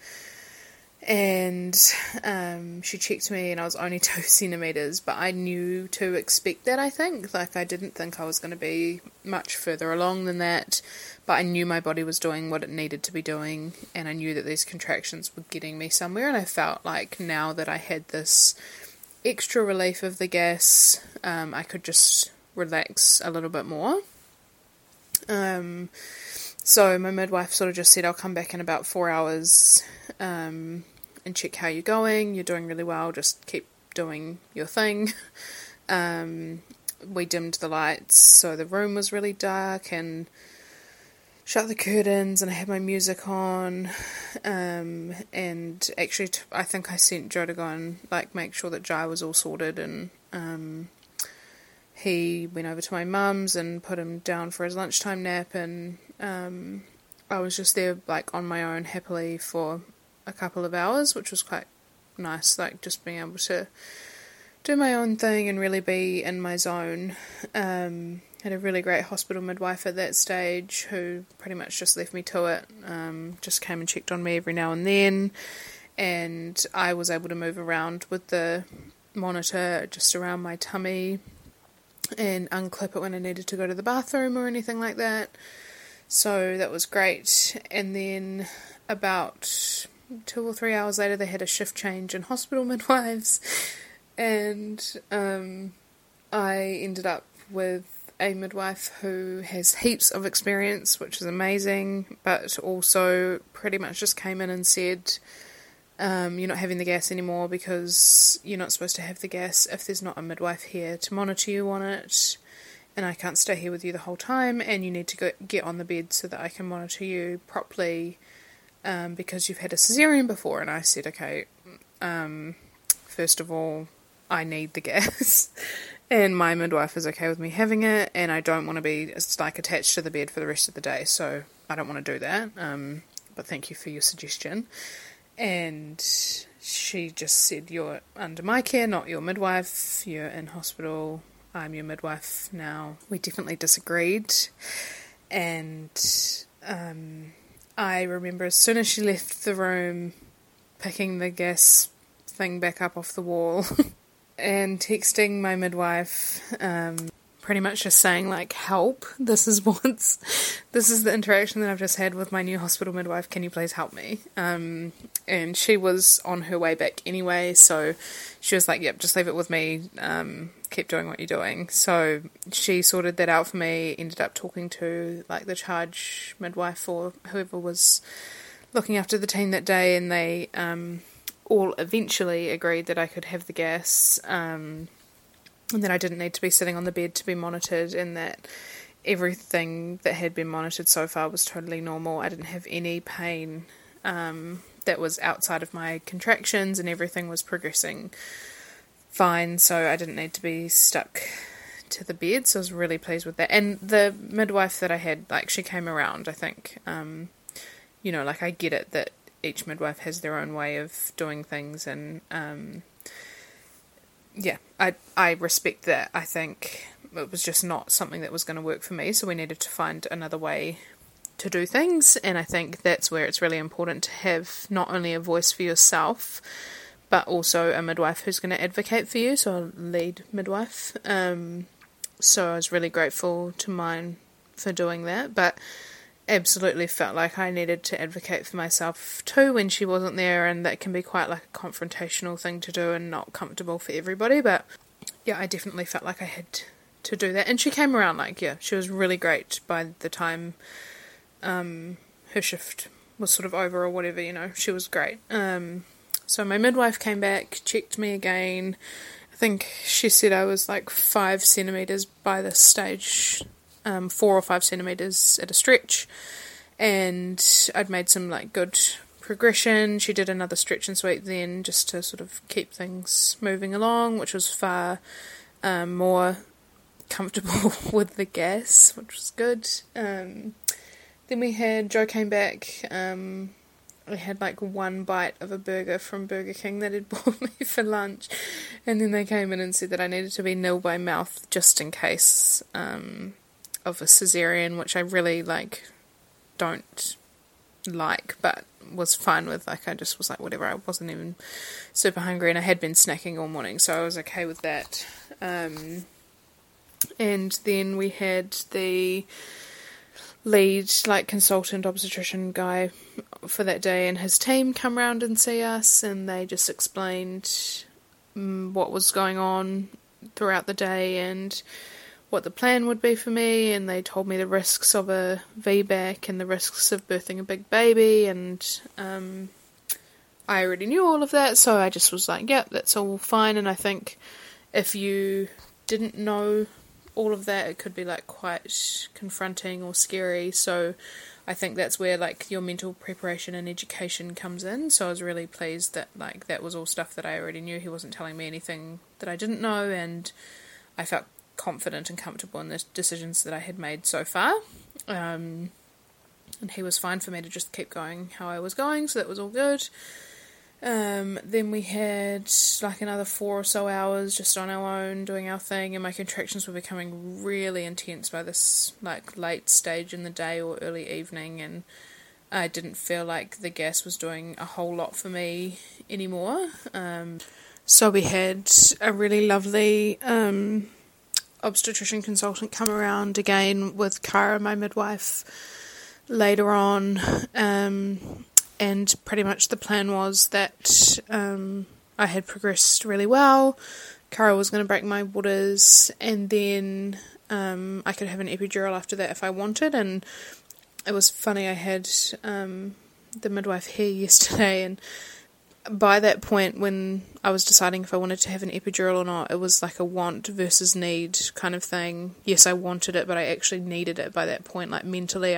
And um, she checked me, and I was only (laughs) two centimeters, but I knew to expect that. I think, like, I didn't think I was going to be much further along than that, but I knew my body was doing what it needed to be doing, and I knew that these contractions were getting me somewhere. And I felt like now that I had this extra relief of the gas, um, I could just relax a little bit more. Um, so my midwife sort of just said, I'll come back in about four hours um, and check how you're going. You're doing really well, just keep doing your thing. (laughs) Um, we dimmed the lights, so the room was really dark and shut the curtains and I had my music on. Um, and actually, t- I think I sent Joe to go and like make sure that Jai was all sorted. And um, he went over to my mum's and put him down for his lunchtime nap. And um, I was just there like on my own happily for a couple of hours, which was quite nice. Like just being able to do my own thing and really be in my zone. Um, had a really great hospital midwife at that stage who pretty much just left me to it, um, just came and checked on me every now and then, and I was able to move around with the monitor just around my tummy and unclip it when I needed to go to the bathroom or anything like that. So that was great. And then about two or three hours later, they had a shift change in hospital (laughs) midwives, and um, I ended up with a midwife who has heaps of experience, which is amazing, but also pretty much just came in and said, um, You're not having the gas anymore because you're not supposed to have the gas if there's not a midwife here to monitor you on it. And I can't stay here with you the whole time, and you need to go, get on the bed so that I can monitor you properly um, because you've had a cesarean before. And I said, Okay, um, first of all, I need the (laughs) gas and my midwife is okay with me having it, and I don't want to be like attached to the bed for the rest of the day, so I don't want to do that. Um, but thank you for your suggestion. And she just said, You're under my care, not your midwife. You're in hospital. I'm your midwife now. We definitely disagreed. And um, I remember as soon as she left the room, picking the gas thing back up off the wall (laughs) and texting my midwife. Um, pretty much just saying like help this is (laughs) what's this is the interaction that i've just had with my new hospital midwife can you please help me um, and she was on her way back anyway so she was like yep just leave it with me um, keep doing what you're doing so she sorted that out for me ended up talking to like the charge midwife or whoever was looking after the team that day and they um, all eventually agreed that i could have the gas um, and that I didn't need to be sitting on the bed to be monitored, and that everything that had been monitored so far was totally normal. I didn't have any pain um, that was outside of my contractions, and everything was progressing fine, so I didn't need to be stuck to the bed. So I was really pleased with that. And the midwife that I had, like, she came around, I think. Um, you know, like, I get it that each midwife has their own way of doing things, and um, yeah, I I respect that. I think it was just not something that was going to work for me, so we needed to find another way to do things, and I think that's where it's really important to have not only a voice for yourself, but also a midwife who's going to advocate for you, so a lead midwife. Um, so I was really grateful to mine for doing that, but absolutely felt like I needed to advocate for myself too when she wasn't there, and that can be quite like a confrontational thing to do and not comfortable for everybody. But yeah, I definitely felt like I had to do that, and she came around like yeah, she was really great by the time um, her shift was sort of over or whatever. You know, she was great. Um, so my midwife came back, checked me again. I think she said I was like five centimeters by this stage um, four or five centimeters at a stretch, and I'd made some like good progression. She did another stretch and sweep then just to sort of keep things moving along, which was far um, more comfortable (laughs) with the gas, which was good. Um, then we had Joe came back. Um, I had like one bite of a burger from Burger King that had (laughs) bought me for lunch, and then they came in and said that I needed to be nil by mouth just in case. Um, of a cesarean, which I really like don't like, but was fine with. Like I just was like whatever. I wasn't even super hungry, and I had been snacking all morning, so I was okay with that. Um, and then we had the lead like consultant obstetrician guy for that day and his team come round and see us and they just explained um, what was going on throughout the day and what the plan would be for me, and they told me the risks of a VBAC and the risks of birthing a big baby, and um, I already knew all of that, so I just was like, yep, that's all fine. And I think if you didn't know all of that, it could be like quite confronting or scary. So I think that's where like your mental preparation and education comes in. So I was really pleased that like that was all stuff that I already knew. He wasn't telling me anything that I didn't know, and I felt confident and comfortable in the decisions that I had made so far. Um, and he was fine for me to just keep going how I was going, so that was all good. Um, then we had like another four or so hours just on our own doing our thing, and my contractions were becoming really intense by this like late stage in the day or early evening, and I didn't feel like the gas was doing a whole lot for me anymore. Um, so we had a really lovely um, obstetrician consultant come around again with Cara, my midwife, later on. And pretty much the plan was that um, I had progressed really well. Cara was going to break my waters, and then um, I could have an epidural after that if I wanted. And it was funny, I had um, the midwife here (laughs) yesterday, and by that point, when I was deciding if I wanted to have an epidural or not, it was like a want versus need kind of thing. Yes, I wanted it, but I actually needed it by that point, like mentally.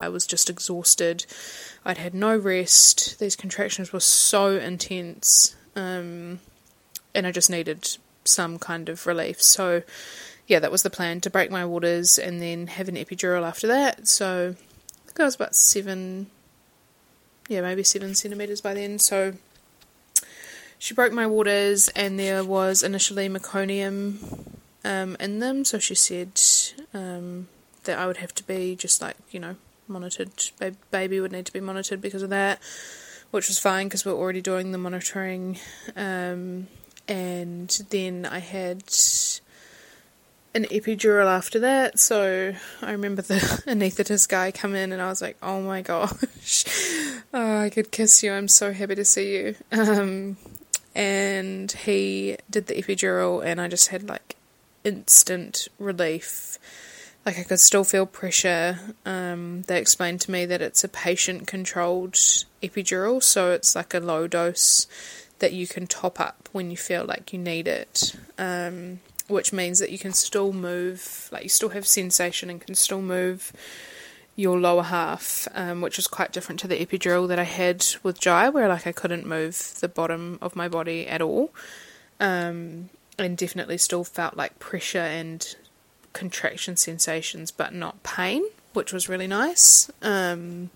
I was just exhausted. I'd had no rest. These contractions were so intense. Um, and I just needed some kind of relief. So, yeah, that was the plan to break my waters and then have an epidural after that. So, I think I was about seven, yeah, maybe seven centimeters by then. So, she broke my waters, and there was initially meconium um, in them. So, she said um, that I would have to be just like, you know, monitored. Baby would need to be monitored because of that, which was fine because we we're already doing the monitoring. Um, and then I had an epidural after that. So I remember the (laughs) anaesthetist guy come in, and I was like, "Oh my gosh, (laughs) oh, I could kiss you! I'm so happy to see you." Um, and he did the epidural, and I just had like instant relief. Like I could still feel pressure. Um, they explained to me that it's a patient-controlled epidural, so it's like a low dose that you can top up when you feel like you need it, um, which means that you can still move, like you still have sensation and can still move your lower half, um, which is quite different to the epidural that I had with Jai, where like I couldn't move the bottom of my body at all, um, and definitely still felt like pressure and contraction sensations, but not pain, which was really nice. Um,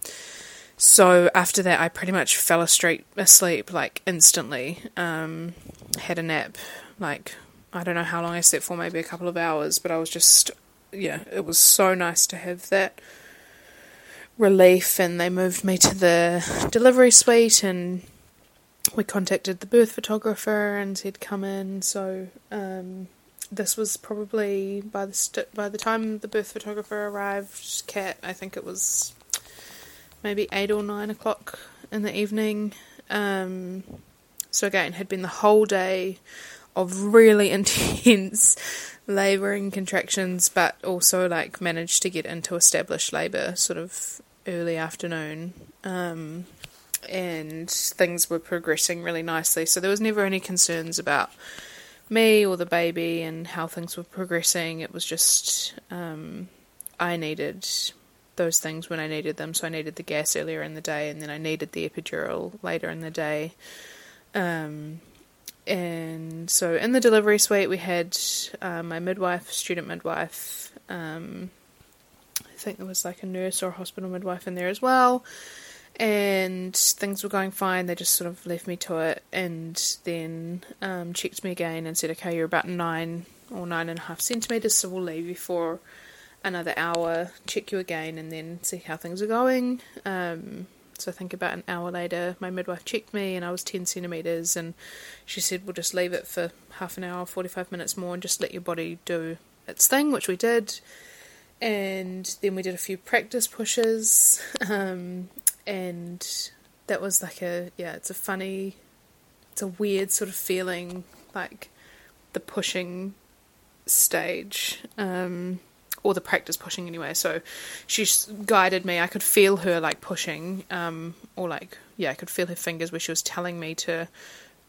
so after that, I pretty much fell asleep, asleep like instantly. Um, had a nap, like I don't know how long I slept for, maybe a couple of hours, but I was just, yeah, it was so nice to have that relief. And they moved me to the delivery suite, and we contacted the birth photographer and said come in. So um, this was probably by the st- by the time the birth photographer arrived, Cat, I think it was maybe eight or nine o'clock in the evening. Um, so again, had been the whole day of really (laughs) intense labouring contractions, but also like managed to get into established labour sort of early afternoon. Um, and things were progressing really nicely. So there was never any concerns about me or the baby and how things were progressing. It was just um, I needed those things when I needed them. So I needed the gas earlier in the day, and then I needed the epidural later in the day. Um, and so in the delivery suite, we had uh, my midwife, student midwife. Um, I think there was like a nurse or a hospital midwife in there as well. And things were going fine. They just sort of left me to it, and then um, checked me again and said, "Okay, you're about nine or nine and a half centimeters, so we'll leave you for." another hour, check you again, and then see how things are going. Um, so I think about an hour later, my midwife checked me, and I was 10 centimeters, and she said, We'll just leave it for half an hour, 45 minutes more, and just let your body do its thing, which we did. And then we did a few practice pushes, (laughs) um, and that was like a yeah, it's a funny, it's a weird sort of feeling, like the pushing stage. Um, or the practice pushing anyway. So she guided me. I could feel her like pushing, um, or like yeah, I could feel her fingers where she was telling me to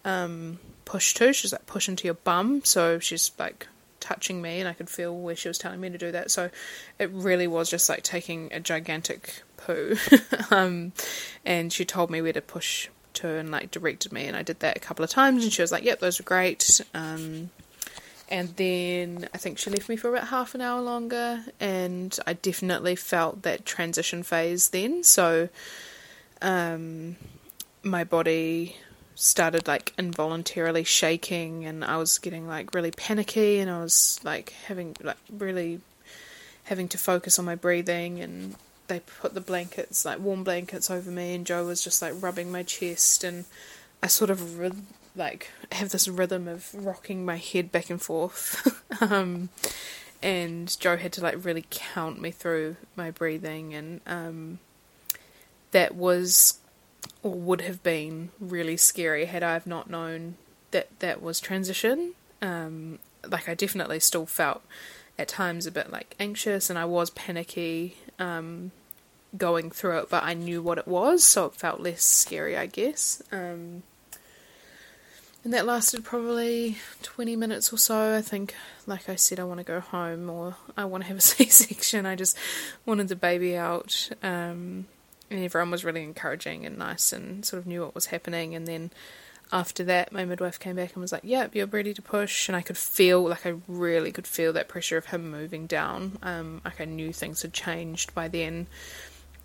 um, push to. She's like push into your bum. So she's like touching me, and I could feel where she was telling me to do that. So it really was just like taking a gigantic poo. (laughs) um, and she told me where to push to and like directed me, and I did that a couple of times, and she was like, "Yep, those are great." Um, and then I think she left me for about half an hour longer, and I definitely felt that transition phase then. So, um, my body started like involuntarily shaking, and I was getting like really panicky, and I was like having like really having to focus on my breathing, and they put the blankets like warm blankets over me, and Joe was just like rubbing my chest, and I sort of like have this rhythm of rocking my head back and forth. (laughs) um, and Joe had to like really count me through my breathing, and um, that was or would have been really scary had I have not known that that was transition. Um, like I definitely still felt at times a bit like anxious, and I was panicky um, going through it, but I knew what it was, so it felt less scary, I guess. Um, and that lasted probably 20 minutes or so. I think, like I said, I want to go home or I want to have a (laughs) C section. I just wanted the baby out. Um, and everyone was really encouraging and nice and sort of knew what was happening. And then after that, my midwife came back and was like, Yep, you're ready to push. And I could feel, like, I really could feel that pressure of him moving down. Um, like, I knew things had changed by then.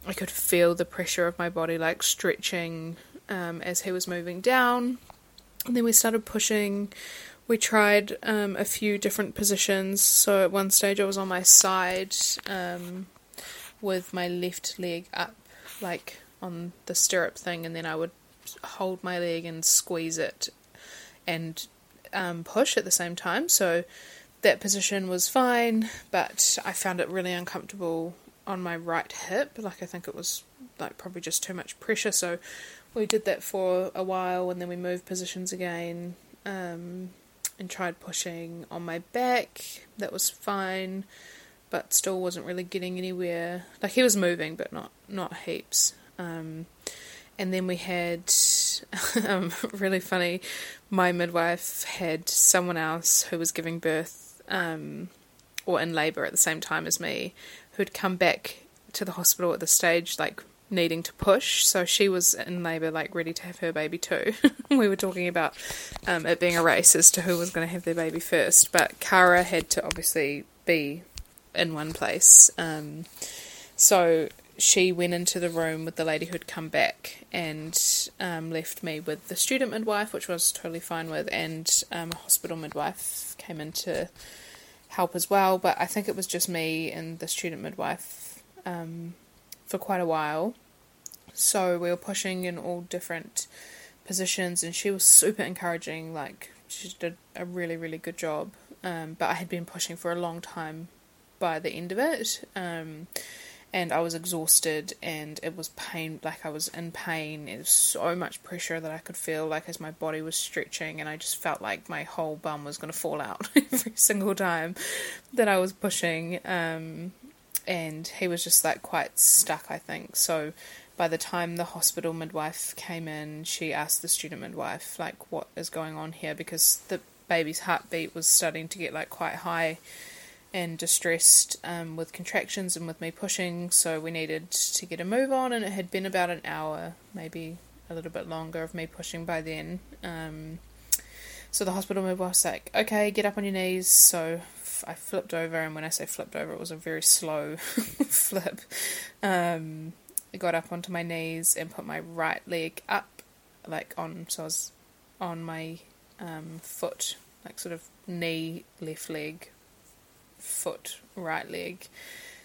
I could feel the pressure of my body, like, stretching um, as he was moving down and then we started pushing. We tried um, a few different positions. So at one stage, I was on my side um, with my left leg up, like on the stirrup thing, and then I would hold my leg and squeeze it and um, push at the same time. So that position was fine, but I found it really uncomfortable on my right hip. Like I think it was like probably just too much pressure. So we did that for a while and then we moved positions again um, and tried pushing on my back. That was fine, but still wasn't really getting anywhere. Like he was moving, but not not heaps. Um, and then we had (laughs) um, really funny. My midwife had someone else who was giving birth um, or in labour at the same time as me, who'd come back to the hospital at the stage like needing to push. So she was in labour, like ready to have her baby too. (laughs) we were talking about um, it being a race as to who was going to have their baby first. But Kara had to obviously be in one place. Um, so she went into the room with the lady who'd come back and um, left me with the student midwife, which was totally fine with, and um, a hospital midwife came in to help as well. But I think it was just me and the student midwife um, for quite a while. So we were pushing in all different positions, and she was super encouraging. Like she did a really, really good job. Um, but I had been pushing for a long time by the end of it. Um, and I was exhausted and it was pain like I was in pain. It was so much pressure that I could feel like as my body was stretching and I just felt like my whole bum was gonna fall out (laughs) every single time that I was pushing. Um, and he was just like quite stuck, I think. So by the time the hospital midwife came in, she asked the student midwife like what is going on here because the baby's heartbeat was starting to get like quite high and distressed um, with contractions and with me pushing, so we needed to get a move on. And it had been about an hour, maybe a little bit longer, of me pushing by then. Um, so the hospital midwife was like, "Okay, get up on your knees." So I flipped over, and when I say flipped over, it was a very slow (laughs) flip. Um, I got up onto my knees and put my right leg up, like on, so I was on my um, foot, like sort of knee, left leg, foot, right leg,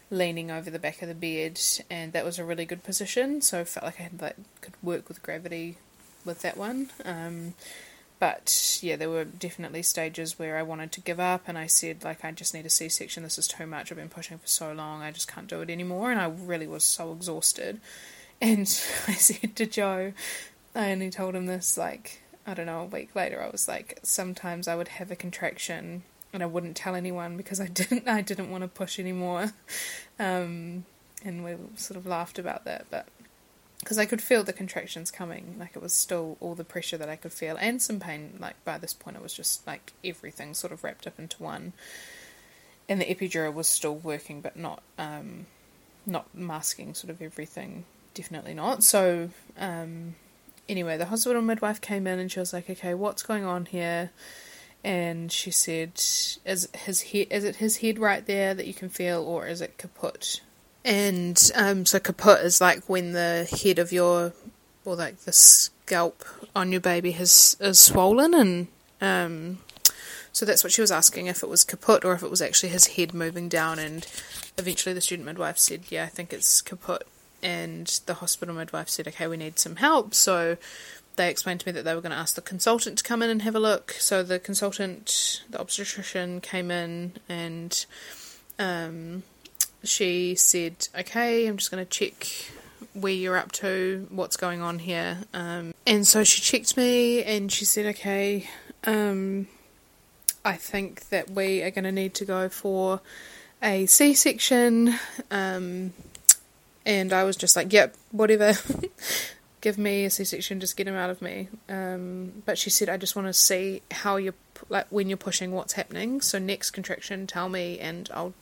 leaning over the back of the bed, and that was a really good position. So I felt like I had like could work with gravity with that one. Um, but yeah, there were definitely stages where I wanted to give up, and I said, like, I just need a C section. This is too much. I've been pushing for so long. I just can't do it anymore. And I really was so exhausted. (laughs) And (laughs) I said to Joe, I only told him this like I don't know a week later. I was like, sometimes I would have a contraction and I wouldn't tell anyone because I (laughs) didn't I didn't want to push anymore. Um, and we sort of laughed about that, but because I could feel the contractions coming. Like it was still all the pressure that I could feel and some pain. Like by this point, it was just like everything sort of wrapped up into one. And the epidural was still working, but not um, not masking sort of everything. Definitely not. So um, anyway, the hospital midwife came in and she was like, "Okay, what's going on here?" And she said, "Is his head? Is it his head right there that you can feel, or is it caput?" And um, so caput is like when the head of your, or like the scalp on your baby has is swollen, and um, so that's what she was asking if it was caput or if it was actually his head moving down. And eventually, the student midwife said, "Yeah, I think it's caput." And the hospital midwife said, "Okay, we need some help." So they explained to me that they were going to ask the consultant to come in and have a look. So the consultant, the obstetrician, came in and um, she said, "Okay, I'm just going to check where you're up to, what's going on here." Um, and so she checked me, and she said, "Okay, Um, I think that we are going to need to go for a C section. Um, and I was just like, yep, whatever. (laughs) Give me a C section, just get him out of me. Um, but she said, I just want to see how you're, like, when you're pushing, what's happening. So, next contraction, tell me, and I'll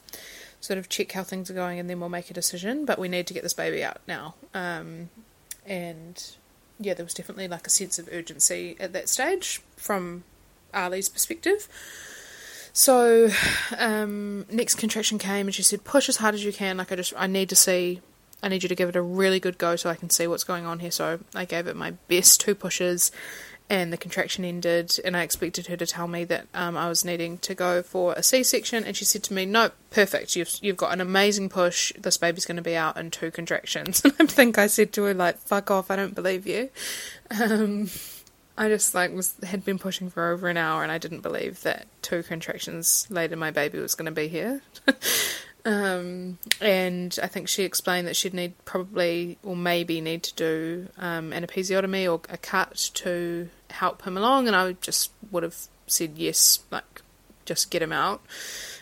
sort of check how things are going, and then we'll make a decision. But we need to get this baby out now. Um, and yeah, there was definitely like a sense of urgency at that stage from Ali's perspective. So, um, next contraction came and she said, "Push as hard as you can. Like I just, I need to see, I need you to give it a really good go so I can see what's going on here." So I gave it my best two pushes, and the contraction ended. And I expected her to tell me that um, I was needing to go for a C-section, and she said to me, "No, perfect. You've you've got an amazing push. This baby's going to be out in two contractions." (laughs) And I think I said to her like, "Fuck off! I don't believe you." Um, I just like was had been pushing for over an hour, and I didn't believe that two contractions later my baby was going to be here. (laughs) um, and I think she explained that she'd need probably or maybe need to do um, an episiotomy or a cut to help him along, and I just would have said yes, like just get him out.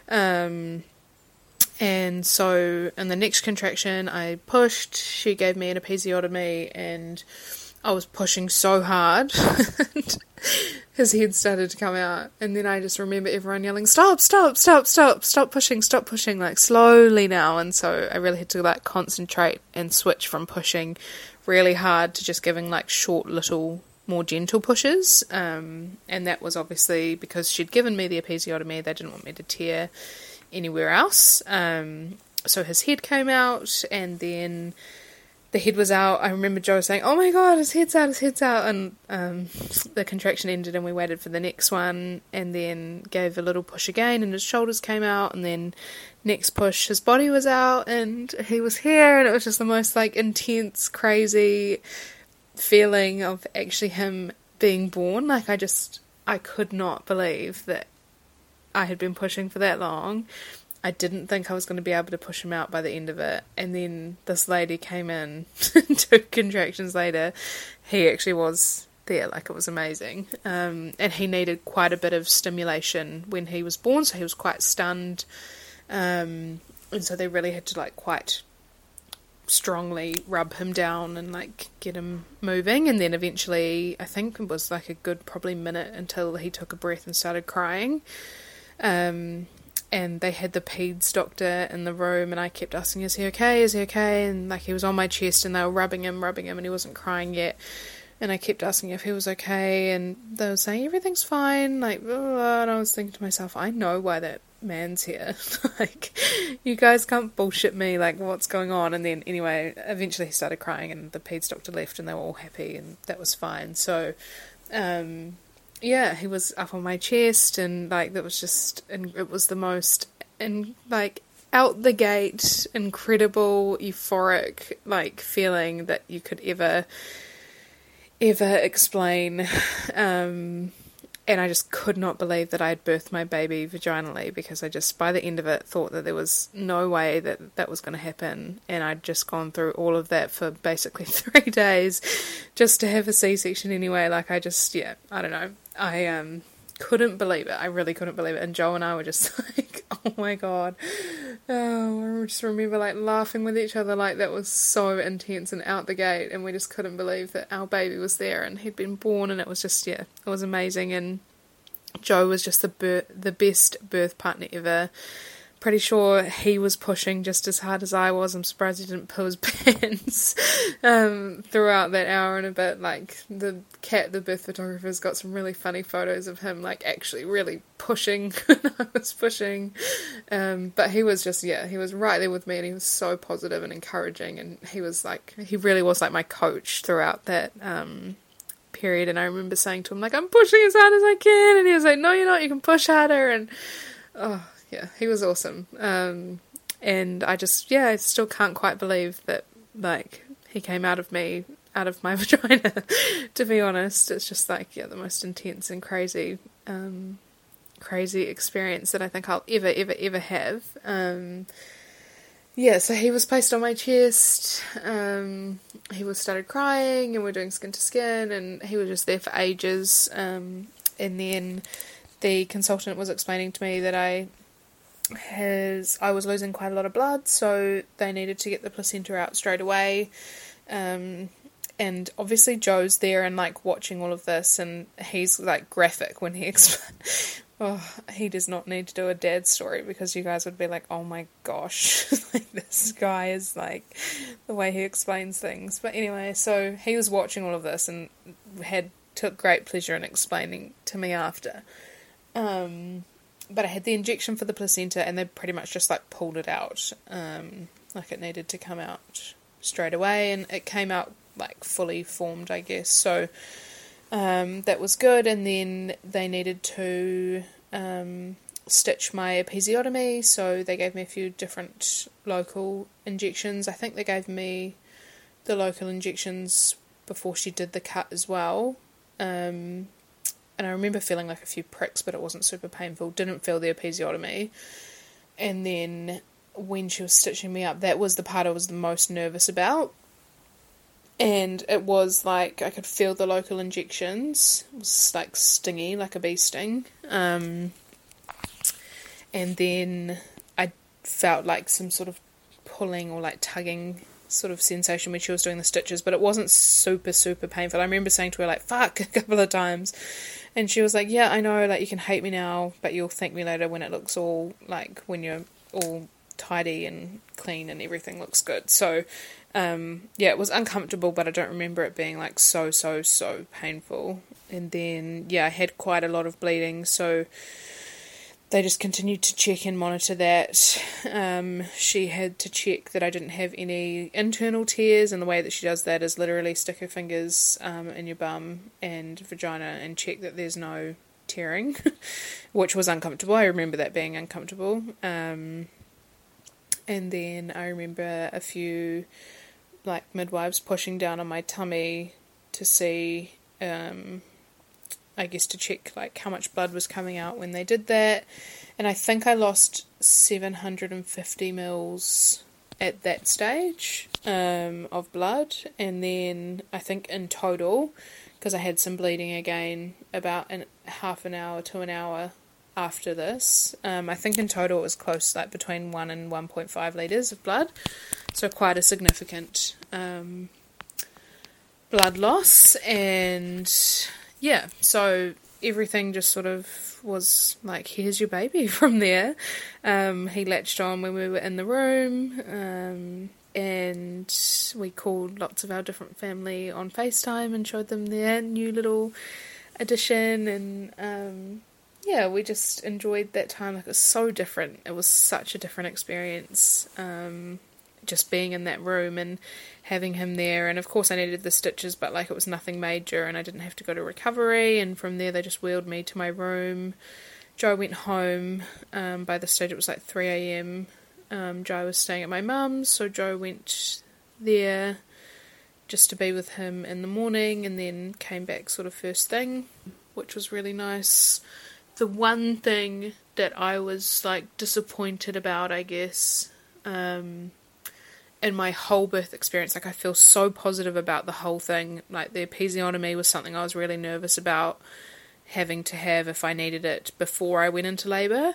Um, and so in the next contraction, I pushed. She gave me an episiotomy, and I was pushing so hard. (laughs) His head started to come out, and then I just remember everyone yelling, "Stop! Stop! Stop! Stop! Stop pushing! Stop pushing!" Like slowly now, and so I really had to like concentrate and switch from pushing really hard to just giving like short little more gentle pushes. Um, and that was obviously because she'd given me the episiotomy. They didn't want me to tear anywhere else. Um, so his head came out, and then the head was out. I remember Joe saying, "Oh my god, his head's out, his head's out," and um, the contraction ended, and we waited for the next one, and then gave a little push again, and his shoulders came out, and then next push, his body was out, and he was here, and it was just the most like intense, crazy feeling of actually him being born. Like I just, I could not believe that I had been pushing for that long I didn't think I was going to be able to push him out by the end of it. And then this lady came in (laughs) two contractions later. He actually was there, like it was amazing. Um, and he needed quite a bit of stimulation when he was born, so he was quite stunned. Um, and so they really had to like quite strongly rub him down and like get him moving and then eventually I think it was like a good probably minute until he took a breath and started crying um, and they had the peds doctor in the room and I kept asking, Is he okay? Is he okay? And like he was on my chest and they were rubbing him, rubbing him and he wasn't crying yet. And I kept asking if he was okay and they were saying everything's fine, like blah, blah, and I was thinking to myself, I know why that man's here. (laughs) like you guys can't bullshit me like what's going on and then anyway, eventually he started crying and the peds doctor left and they were all happy and that was fine. So um yeah, he was up on my chest, and like that was just, and it was the most, and like out the gate, incredible, euphoric like feeling that you could ever, ever explain. Um, and I just could not believe that I had birthed my baby vaginally because I just, by the end of it, thought that there was no way that that was going to happen. And I'd just gone through all of that for basically (laughs) three days just to have a C section anyway. Like, I just, yeah, I don't know. I um couldn't believe it. I really couldn't believe it. And Joe and I were just (laughs) like, (laughs) oh my god. Oh, I just remember like laughing with each other like that was so intense and out the gate. And we just couldn't believe that our baby was there and he'd been born. And it was just, yeah, it was amazing. And Joe was just the bir- the best birth partner ever pretty sure he was pushing just as hard as I was. I'm surprised he didn't pull his (laughs) pants um, throughout that hour and a bit. Like the Cat, the birth photographer's got some really funny photos of him, like actually really pushing (laughs) when I was pushing. Um, but he was just yeah, he was right there with me, and he was so positive and encouraging, and he was like he really was like my coach throughout that. Um, period and I remember saying to him like I'm pushing as hard as I can and he was like no you're not you can push harder and oh yeah, he was awesome. Um, and I just, yeah, I still can't quite believe that, like, he came out of me, out of my (laughs) vagina, to be honest. It's just like, yeah, the most intense and crazy, um, crazy experience that I think I'll ever, ever, ever have. Um, yeah, so he was placed on my chest. Um, he was started crying, and we're doing skin to skin, and he was just there for ages. Um, and then the consultant was explaining to me that I has I was losing quite a lot of blood, so they needed to get the placenta out straight away. Um, and obviously Joe's there and like watching all of this, and he's like graphic when he (laughs) explains. oh, he does not need to do a dad story because you guys would be like, oh my gosh, (laughs) like this guy is like the way he explains things. But anyway, so he was watching all of this and had took great pleasure in explaining to me after. Um, but I had the injection for the placenta, and they pretty much just like pulled it out, um, like it needed to come out straight away, and it came out like fully formed, I guess. So um, that was good, and then they needed to um, stitch my episiotomy, so they gave me a few different local injections. I think they gave me the local injections before she did the cut as well. Um, and I remember feeling like a few pricks, but it wasn't super painful. Didn't feel the episiotomy. And then when she was stitching me up, that was the part I was the most nervous about. And it was like I could feel the local injections. It was like stingy, like a bee sting. Um, and then I felt like some sort of pulling or like tugging sort of sensation when she was doing the stitches, but it wasn't super, super painful. I remember saying to her, like, fuck, (laughs) a couple of times. And she was like, yeah, I know, like, you can hate me now, but you'll thank me later when it looks all, like, when you're all tidy and clean and everything looks good. So, um, yeah, it was uncomfortable, but I don't remember it being, like, so, so, so painful. And then, yeah, I had quite a lot of bleeding, so they just continued to check and monitor that. Um, she had to check that I didn't have any internal tears, and the way that she does that is literally stick her fingers um, in your bum and vagina and check that there's no tearing, (laughs) which was uncomfortable. I remember that being uncomfortable. Um, and then I remember a few like midwives pushing down on my tummy to see um, I guess to check like how much blood was coming out when they did that, and I think I lost 750 mils at that stage um, of blood, and then I think in total, because I had some bleeding again about an half an hour to an hour after this. Um, I think in total it was close, like between one and 1.5 liters of blood, so quite a significant um, blood loss, and yeah, so everything just sort of was like, here's your baby (laughs) from there. Um, he latched on when we were in the room, um, and we called lots of our different family on FaceTime and showed them their new little addition. And um, yeah, we just enjoyed that time. Like, it was so different. It was such a different experience um, just being in that room and having him there. And of course, I needed the stitches, but like it was nothing major, and I didn't have to go to recovery. And from there, they just wheeled me to my room. Joe went home. Um, by the stage, it was like 3 a.m. Um, Joe was staying at my mum's, so Joe went there just to be with him in the morning and then came back sort of first thing, which was really nice. The one thing that I was like disappointed about, I guess, um, in my whole birth experience, like I feel so positive about the whole thing. Like the episiotomy was something I was really nervous about having to have if I needed it before I went into labour.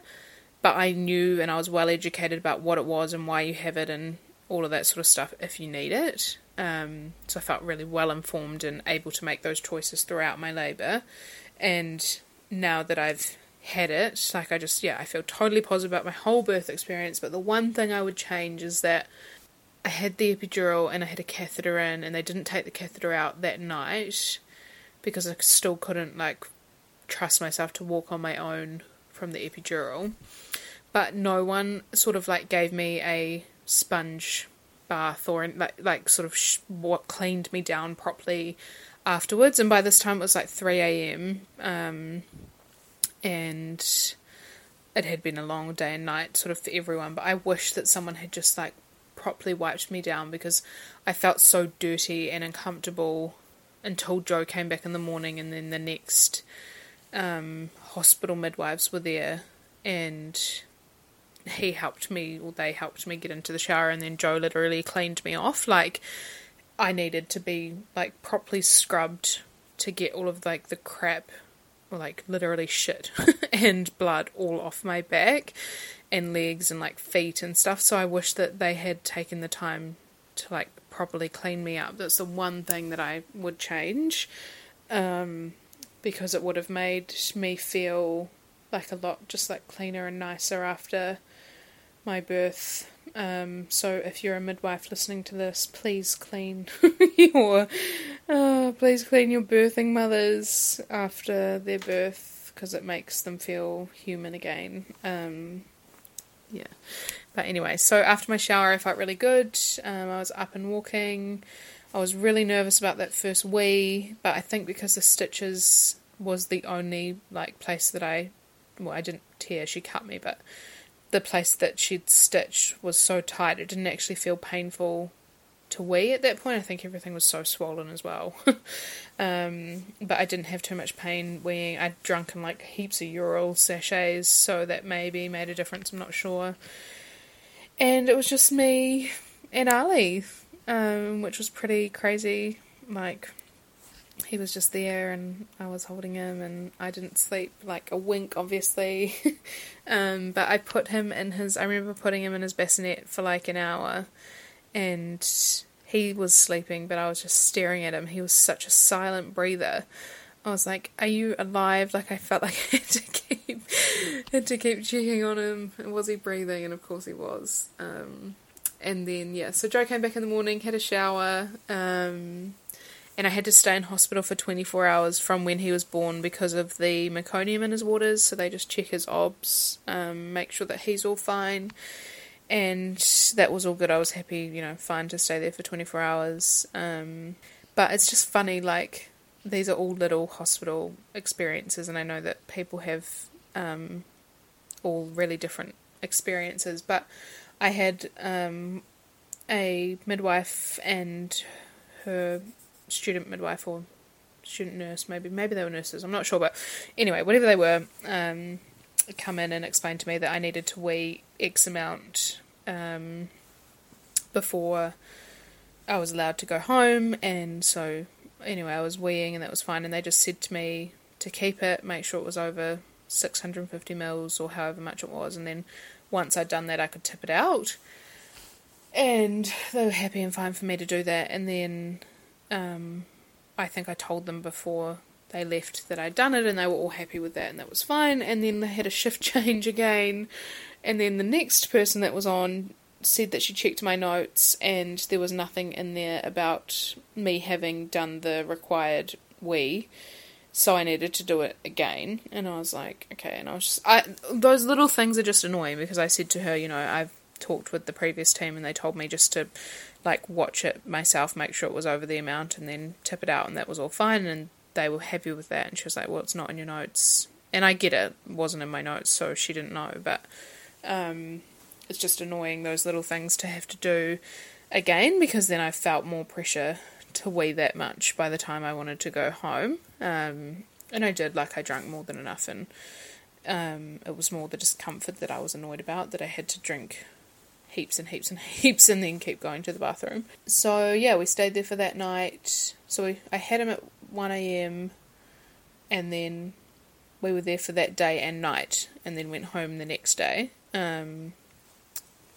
But I knew and I was well educated about what it was and why you have it and all of that sort of stuff if you need it. Um, so I felt really well informed and able to make those choices throughout my labour. And now that I've had it, like I just, yeah, I feel totally positive about my whole birth experience. But the one thing I would change is that I had the epidural and I had a catheter in, and they didn't take the catheter out that night because I still couldn't like trust myself to walk on my own from the epidural. But no one sort of like gave me a sponge bath or like like sort of sh- what cleaned me down properly afterwards. And by this time it was like three a.m. Um, and it had been a long day and night sort of for everyone. But I wish that someone had just like properly wiped me down because I felt so dirty and uncomfortable until Joe came back in the morning, and then the next um, hospital midwives were there, and he helped me, or they helped me get into the shower, and then Joe literally cleaned me off. Like I needed to be like properly scrubbed to get all of like the crap or like literally shit (laughs) and blood all off my back and legs and like feet and stuff. So I wish that they had taken the time to like properly clean me up. That's the one thing that I would change. Um, because it would have made me feel like a lot just like cleaner and nicer after my birth. Um, so if you're a midwife listening to this, please clean (laughs) your uh, please clean your birthing mothers after their birth because it makes them feel human again. Um, yeah. But anyway, so after my shower, I felt really good. Um, I was up and walking. I was really nervous about that first wee, but I think because the stitches was the only like place that I, well, I didn't tear. She cut me, but the place that she'd stitched was so tight it didn't actually feel painful to wee at that point. I think everything was so swollen as well. (laughs) um, but I didn't have too much pain weeing. I'd drunken like heaps of Ural sachets, so that maybe made a difference. I'm not sure. And it was just me and Ali um, which was pretty crazy. Like, he was just there and I was holding him and I didn't sleep like a wink, obviously. (laughs) um, but I put him in his, I remember putting him in his bassinet for like an hour and he was sleeping, but I was just staring at him. He was such a silent breather. I was like, "Are you alive?" Like I felt like (laughs) I had to keep had to keep checking on him. Was he breathing? And of course he was. Um, and then yeah, so Joe came back in the morning, had a shower, um, and I had to stay in hospital for 24 hours from when he was born because of the meconium in his waters. So they just check his obs, um, make sure that he's all fine, and that was all good. I was happy, you know, fine to stay there for 24 hours. Um, but it's just funny, like these are all little hospital experiences, and I know that people have um, all really different experiences, but I had um, a midwife and her student midwife or student nurse, maybe maybe they were nurses. I'm not sure, but anyway, whatever they were, um, come in and explain to me that I needed to weigh X amount um, before I was allowed to go home, and so anyway, I was weighing and that was fine. And they just said to me to keep it, make sure it was over 650 mils or however much it was, and then once I'd done that, I could tip it out. And they were happy and fine for me to do that. And then um, I think I told them before they left that I'd done it, and they were all happy with that, and that was fine. And then they had a shift (laughs) change again. And then the next person that was on said that she checked my notes, and there was nothing in there about me having done the required wee so I needed to do it again. And I was like, okay. And I was just, I those little things are just annoying because I said to her, you know, I've talked with the previous team and they told me just to like watch it myself, make sure it was over the amount, and then tip it out, and that was all fine. And they were happy with that. And she was like, well, it's not in your notes. And I get it, wasn't in my notes, so she didn't know. But um, it's just annoying those little things to have to do again because then I felt more pressure to weigh that much by the time I wanted to go home. Um, and I did, like, I drank more than enough, and um, it was more the discomfort that I was annoyed about that I had to drink heaps and heaps and (laughs) heaps and then keep going to the bathroom. So, yeah, we stayed there for that night. So, we, I had him at 1am, and then we were there for that day and night, and then went home the next day. Um,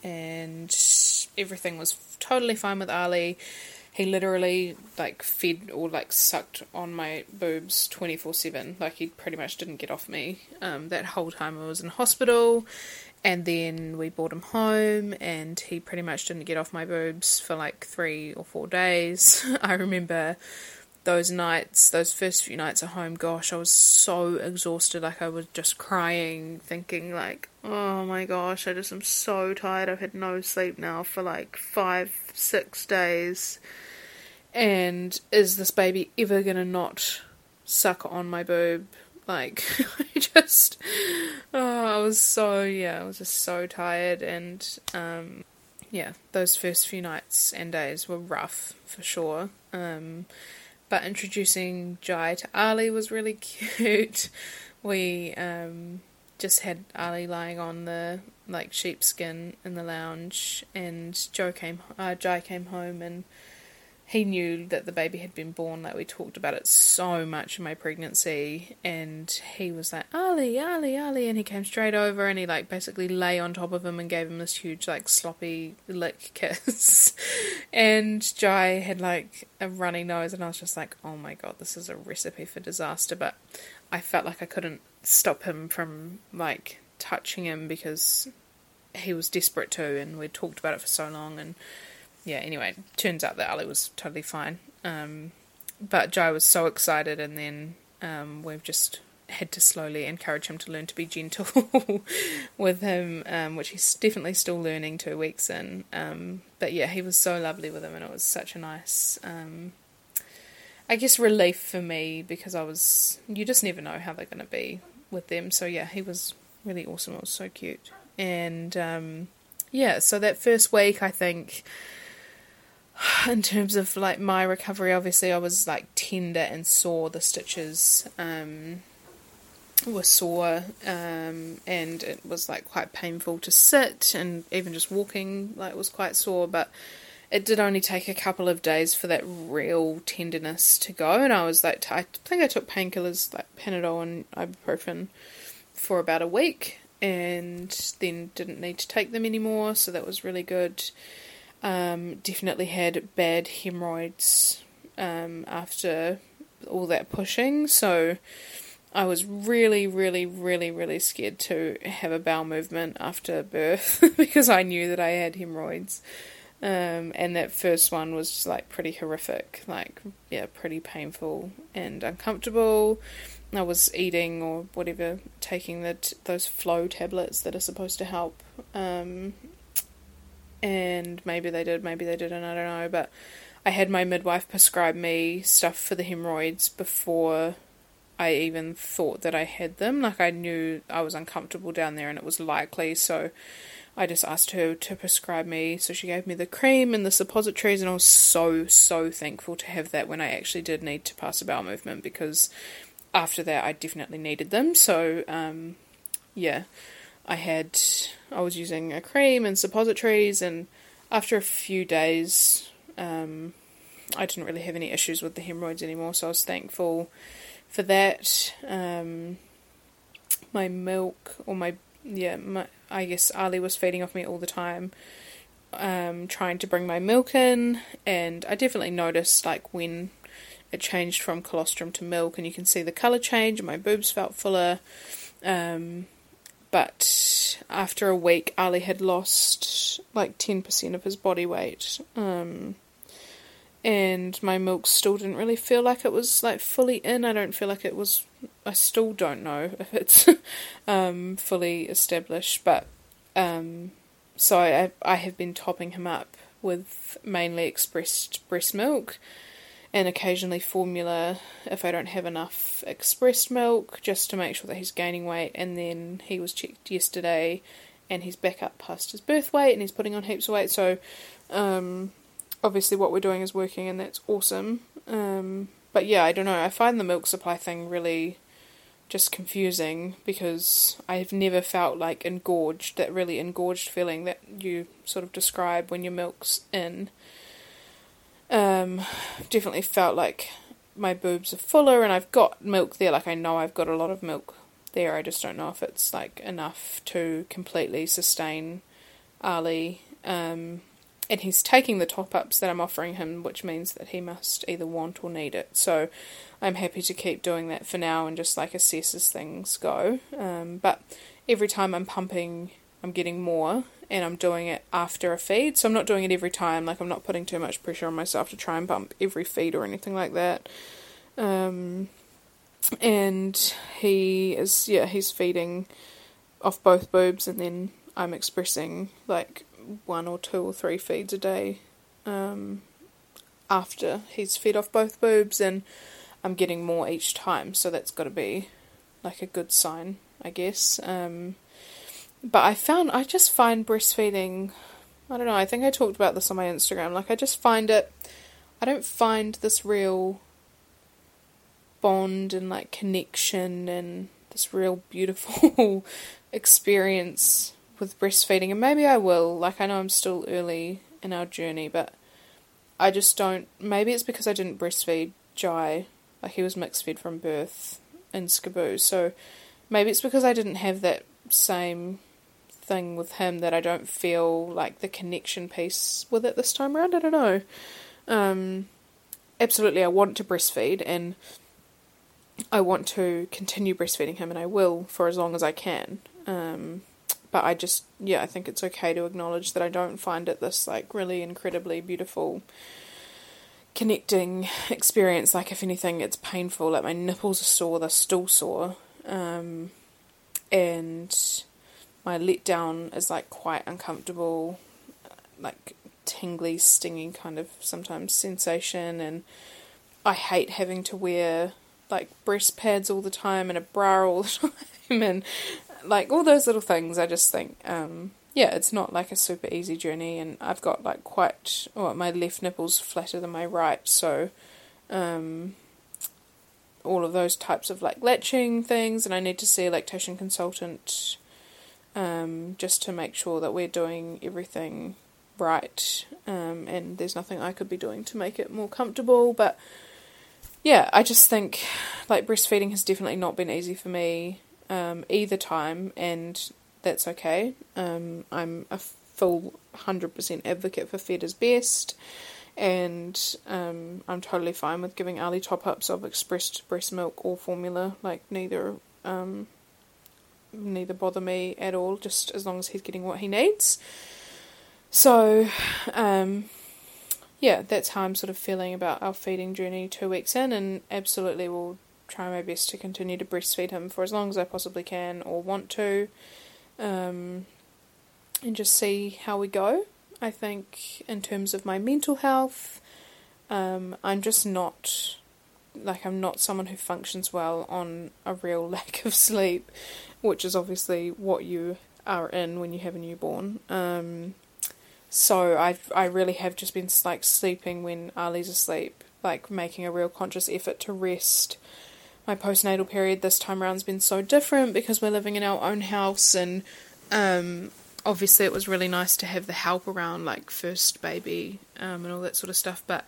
and everything was totally fine with Ali. He literally like fed or like sucked on my boobs 24/7 like he pretty much didn't get off me um, that whole time I was in hospital. And then we brought him home and he pretty much didn't get off my boobs for like 3 or 4 days. (laughs) I remember those nights, those first few nights at home, gosh, I was so exhausted. Like, I was just crying, thinking, like, oh my gosh, I just am so tired. I've had no sleep now for like five, six days. And is this baby ever gonna not suck on my boob? Like, (laughs) I just, oh, I was so, yeah, I was just so tired. And, um, yeah, those first few nights and days were rough for sure. Um, but introducing Jai to Ali was really (laughs) cute. We um, just had Ali lying on the like sheepskin in the lounge, and Joe came, uh, Jai came home and he knew that the baby had been born. Like we talked about it so much in my pregnancy, and he was like Ali, Ali, Ali, and he came straight over and he like basically lay on top of him and gave him this huge like sloppy lick (laughs) kiss. and Jai had like a runny nose, and I was just like, oh my god, this is a recipe for disaster. But I felt like I couldn't stop him from like touching him because he was desperate to, and we'd talked about it for so long and yeah, anyway, turns out that Ali was totally fine. Um, but Jai was so excited, and then um, we've just had to slowly encourage him to learn to be gentle (laughs) with him, um, which he's definitely still learning two weeks in. Um, but yeah, he was so lovely with him, and it was such a nice, um, I guess, relief for me because I was, you just never know how they're going to be with them. So yeah, he was really awesome. It was so cute. And um, yeah, so that first week, I think (sighs) in terms of like my recovery, obviously I was like tender and sore. The stitches um, were sore, um, and it was like quite painful to sit, and even just walking like was quite sore. But it did only take a couple of days for that real tenderness to go, and I was like, t- I think I took painkillers like Panadol and ibuprofen for about a week, and then didn't need to take them anymore. So that was really good. Um, definitely had bad hemorrhoids um, after all that pushing, so I was really, really, really, really scared to have a bowel movement after birth (laughs) because I knew that I had hemorrhoids. Um, and that first one was like pretty horrific, like, yeah, pretty painful and uncomfortable. I was eating or whatever, taking the t- those flow tablets that are supposed to help um, and maybe they did, maybe they didn't, I don't know. But I had my midwife prescribe me stuff for the hemorrhoids before I even thought that I had them. Like I knew I was uncomfortable down there and it was likely, so I just asked her to prescribe me. So she gave me the cream and the suppositories, and I was so, so thankful to have that when I actually did need to pass a bowel movement because after that I definitely needed them. So, um, yeah. I had I was using a cream and suppositories, and after a few days, um, I didn't really have any issues with the hemorrhoids anymore. So I was thankful for that. Um, my milk or my yeah, my, I guess Ali was feeding off me all the time, um, trying to bring my milk in, and I definitely noticed like when it changed from colostrum to milk, and you can see the color change, my boobs felt fuller. Um, but after a week, Ali had lost like 10% of his body weight. Um, and my milk still didn't really feel like it was like fully in. I don't feel like it was. I still don't know (laughs) if it's um, fully established, but um, so I I have been topping him up with mainly expressed breast milk, and occasionally formula if I don't have enough expressed milk, just to make sure that he's gaining weight. And then he was checked yesterday, and he's back up past his birth weight, and he's putting on heaps of weight. So, um, obviously, what we're doing is working, and that's awesome. Um, but yeah, I don't know. I find the milk supply thing really just confusing because I've never felt like engorged, that really engorged feeling that you sort of describe when your milk's in. Um, definitely felt like my boobs are fuller and I've got milk there. Like I know I've got a lot of milk there. I just don't know if it's like enough to completely sustain Ali. Um, and he's taking the top ups that I'm offering him, which means that he must either want or need it. So I'm happy to keep doing that for now and just like assess as things go. Um, but every time I'm pumping, I'm getting more and I'm doing it after a feed. So I'm not doing it every time. Like I'm not putting too much pressure on myself to try and bump every feed or anything like that. Um, and he is yeah he's feeding off both boobs, and then I'm expressing like one or two or three feeds a day. Um, after he's fed off both boobs, and I'm getting more each time, so that's got to be like a good sign, I guess. Um, but I found I just find breastfeeding I don't know, I think I talked about this on my Instagram. Like I just find it I don't find this real bond and like connection and this real beautiful (laughs) experience with breastfeeding and maybe I will. Like I know I'm still early in our journey, but I just don't. Maybe it's because I didn't breastfeed Jai. Like he was mixed fed from birth in SCBU, so maybe it's because I didn't have that same thing with him that I don't feel like the connection piece with it this time around. I don't know. Um, absolutely, I want to breastfeed and I want to continue breastfeeding him, and I will for as long as I can. Um, but I just, yeah, I think it's okay to acknowledge that I don't find it this like really incredibly beautiful connecting experience. Like, if anything, it's painful. Like, my nipples are sore, they're still sore. Um, and my letdown is like quite uncomfortable, like tingly, stinging kind of sometimes sensation. And I hate having to wear like breast pads all the time and a bra all the (laughs) time and like all those little things. I just think, um, yeah, it's not like a super easy journey, and I've got like quite, oh, my left nipple's flatter than my right, so um, all of those types of like latching things, and I need to see a lactation consultant um, just to make sure that we're doing everything right, um, and there's nothing I could be doing to make it more comfortable, but yeah, I just think like breastfeeding has definitely not been easy for me um, either time, and that's okay. Um, I'm a full 100% advocate for fed is best, and um, I'm totally fine with giving Ali top ups of expressed breast milk or formula. Like neither um, neither bother me at all, just as long as he's getting what he needs. So, um, yeah, that's how I'm sort of feeling about our feeding journey two weeks in, and absolutely will try my best to continue to breastfeed him for as long as I possibly can or want to, um, and just see how we go. I think in terms of my mental health, um, I'm just not like I'm not someone who functions well on a real (laughs) lack of sleep, which is obviously what you are in when you have a newborn. Um, so I I really have just been like sleeping when Ali's asleep, like making a real conscious effort to rest my postnatal period this time around has been so different because we're living in our own house and um, obviously it was really nice to have the help around like first baby um, and all that sort of stuff but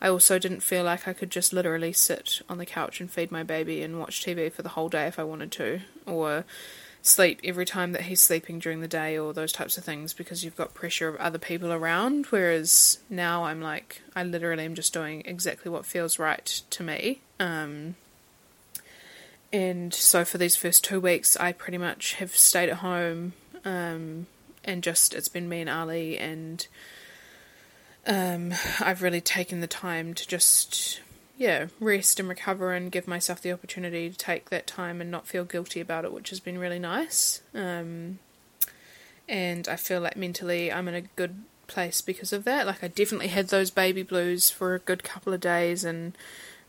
I also didn't feel like I could just literally sit on the couch and feed my baby and watch TV for the whole day if I wanted to or sleep every time that he's sleeping during the day or those types of things because you've got pressure of other people around whereas now I'm like I literally am just doing exactly what feels right to me um, and so for these first two weeks, I pretty much have stayed at home, um, and just it's been me and Ali, and um, I've really taken the time to just yeah rest and recover and give myself the opportunity to take that time and not feel guilty about it, which has been really nice. Um, and I feel like mentally I'm in a good place because of that. Like I definitely had those baby blues for a good couple of days, and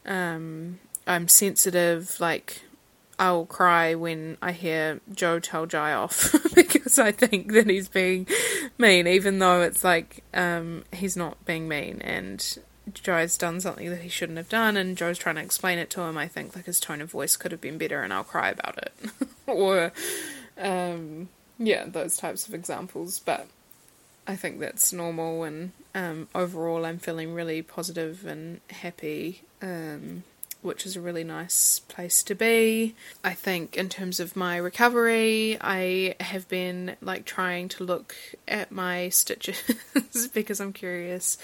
um, I'm sensitive. Like I'll cry when I hear Joe tell Jai off (laughs) because I think that he's being mean, even though it's like um, he's not being mean and Joe's done something that he shouldn't have done, and Joe's trying to explain it to him. I think like his tone of voice could have been better, and I'll cry about it, (laughs) or um, yeah, those types of examples. But I think that's normal, and um, overall, I'm feeling really positive and happy. Um, which is a really nice place to be. I think in terms of my recovery, I have been like trying to look at my stitches (laughs) because I'm curious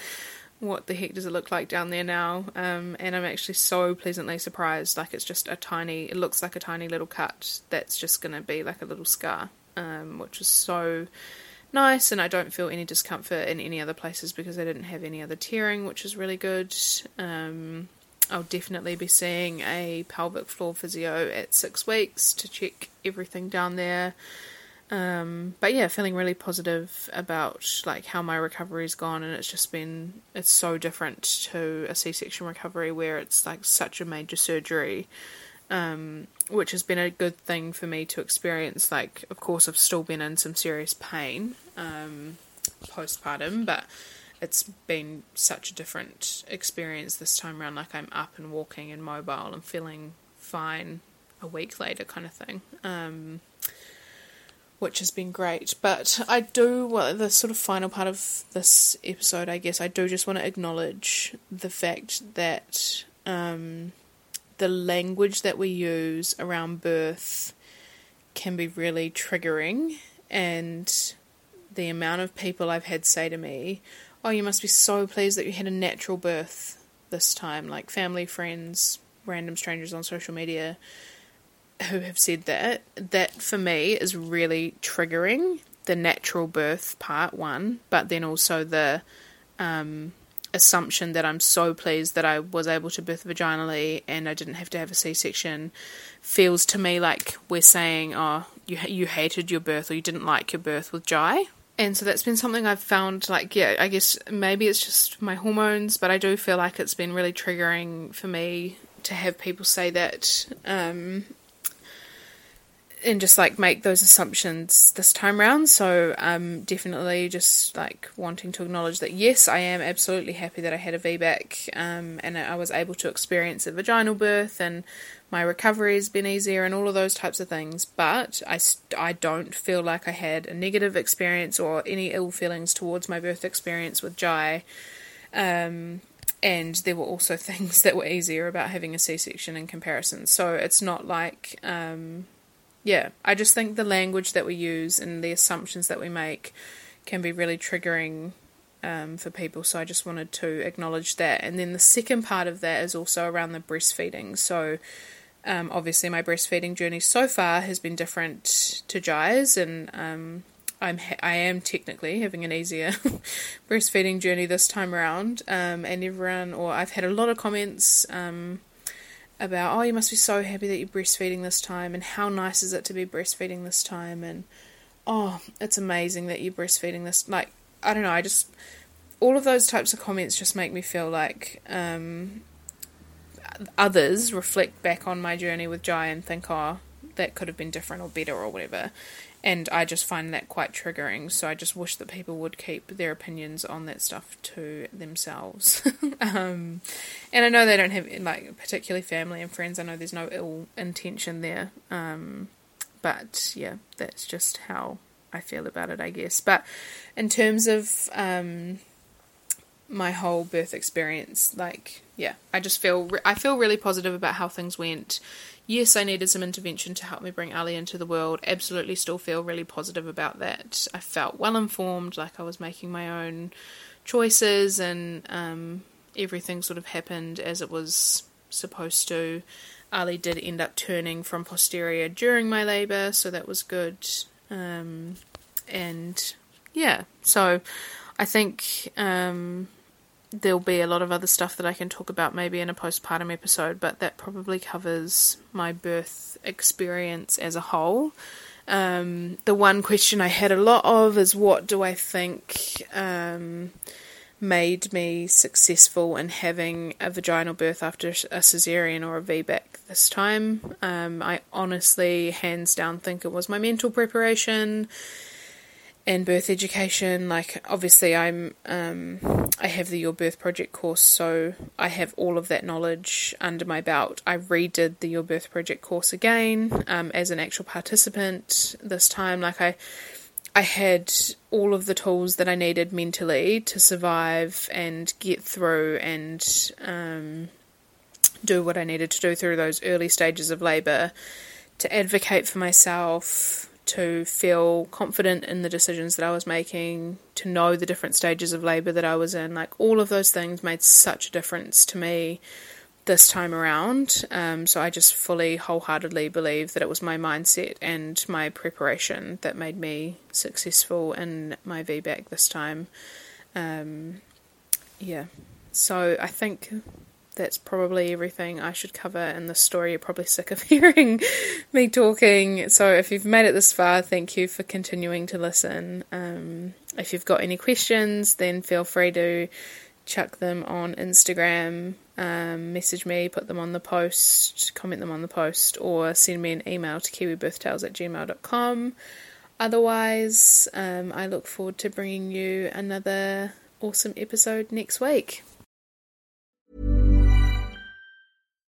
what the heck does it look like down there now? Um, and I'm actually so pleasantly surprised. Like it's just a tiny, it looks like a tiny little cut that's just going to be like a little scar, um, which is so nice. And I don't feel any discomfort in any other places because I didn't have any other tearing, which is really good. Um, I'll definitely be seeing a pelvic floor physio at six weeks to check everything down there. Um, but yeah, feeling really positive about like how my recovery's gone, and it's just been it's so different to a C-section recovery where it's like such a major surgery, um, which has been a good thing for me to experience. Like, of course, I've still been in some serious pain um, postpartum, but it's been such a different experience this time around. Like I'm up and walking and mobile and feeling fine a week later, kind of thing. Um, which has been great. But I do, well, the sort of final part of this episode, I guess, I do just want to acknowledge the fact that um, the language that we use around birth can be really triggering, and the amount of people I've had say to me, Oh, you must be so pleased that you had a natural birth this time, like family, friends, random strangers on social media who have said that, that for me is really triggering the natural birth part one, but then also the um, assumption that I'm so pleased that I was able to birth vaginally and I didn't have to have a C section feels to me like we're saying, oh, you you hated your birth or you didn't like your birth with Jai. And so that's been something I've found like yeah, I guess maybe it's just my hormones, but I do feel like it's been really triggering for me to have people say that um, and just like make those assumptions this time round. So um, definitely just like wanting to acknowledge that yes, I am absolutely happy that I had a VBAC um, and I was able to experience a vaginal birth and my recovery has been easier and all of those types of things. But I, I don't feel like I had a negative experience or any ill feelings towards my birth experience with Jai. Um, and there were also (laughs) things that were easier about having a C section in comparison. So it's not like um, yeah, I just think the language that we use and the assumptions that we make can be really triggering um, for people. So I just wanted to acknowledge that. And then the second part of that is also around the breastfeeding. So um, obviously, my breastfeeding journey so far has been different to Jai's, and um, I'm ha- I am technically having an easier (laughs) breastfeeding journey this time around. Um, and everyone, or I've had a lot of comments um, about, oh, you must be so happy that you're breastfeeding this time, and how nice is it to be breastfeeding this time, and oh, it's amazing that you're breastfeeding this. Like, I don't know, I just, all of those types of comments just make me feel like um, others reflect back on my journey with Jai and think, oh, that could have been different or better or whatever and I just find that quite triggering. So I just wish that people would keep their opinions on that stuff to themselves. (laughs) um, and I know they don't have like particularly family and friends. I know there's no ill intention there. Um, but yeah, that's just how I feel about it, I guess. But in terms of um, my whole birth experience, like yeah, I just feel re- I feel really positive about how things went yes, I needed some intervention to help me bring Ali into the world. Absolutely, still feel really positive about that. I felt well informed, like I was making my own choices, and um, everything sort of happened as it was supposed to. Ali did end up turning from posterior during my labour, so that was good. Um, and yeah, so I think um, there'll be a lot of other stuff that I can talk about maybe in a postpartum episode, but that probably covers my birth experience as a whole. Um, the one question I had a lot of is what do I think um, made me successful in having a vaginal birth after a cesarean or a VBAC this time? Um, I honestly, hands down, think it was my mental preparation and birth education. Like obviously, I'm um, I have the Your Birth Project course, so I have all of that knowledge under my belt. I redid the Your Birth Project course again um, as an actual participant this time. Like I. I had all of the tools that I needed mentally to survive and get through and um, do what I needed to do through those early stages of labour to advocate for myself, to feel confident in the decisions that I was making, to know the different stages of labour that I was in. Like all of those things made such a difference to me this time around. Um, so I just fully, wholeheartedly believe that it was my mindset and my preparation that made me successful in my VBAC this time. Um, yeah. So I think that's probably everything I should cover in this story. You're probably sick of (laughs) hearing me talking. So if you've made it this far, thank you for continuing to listen. Um, if you've got any questions, then feel free to chuck them on Instagram, um, message me, put them on the post, comment them on the post, or send me an email to kiwibirthtales at gmail.com. Otherwise, um, I look forward to bringing you another awesome episode next week.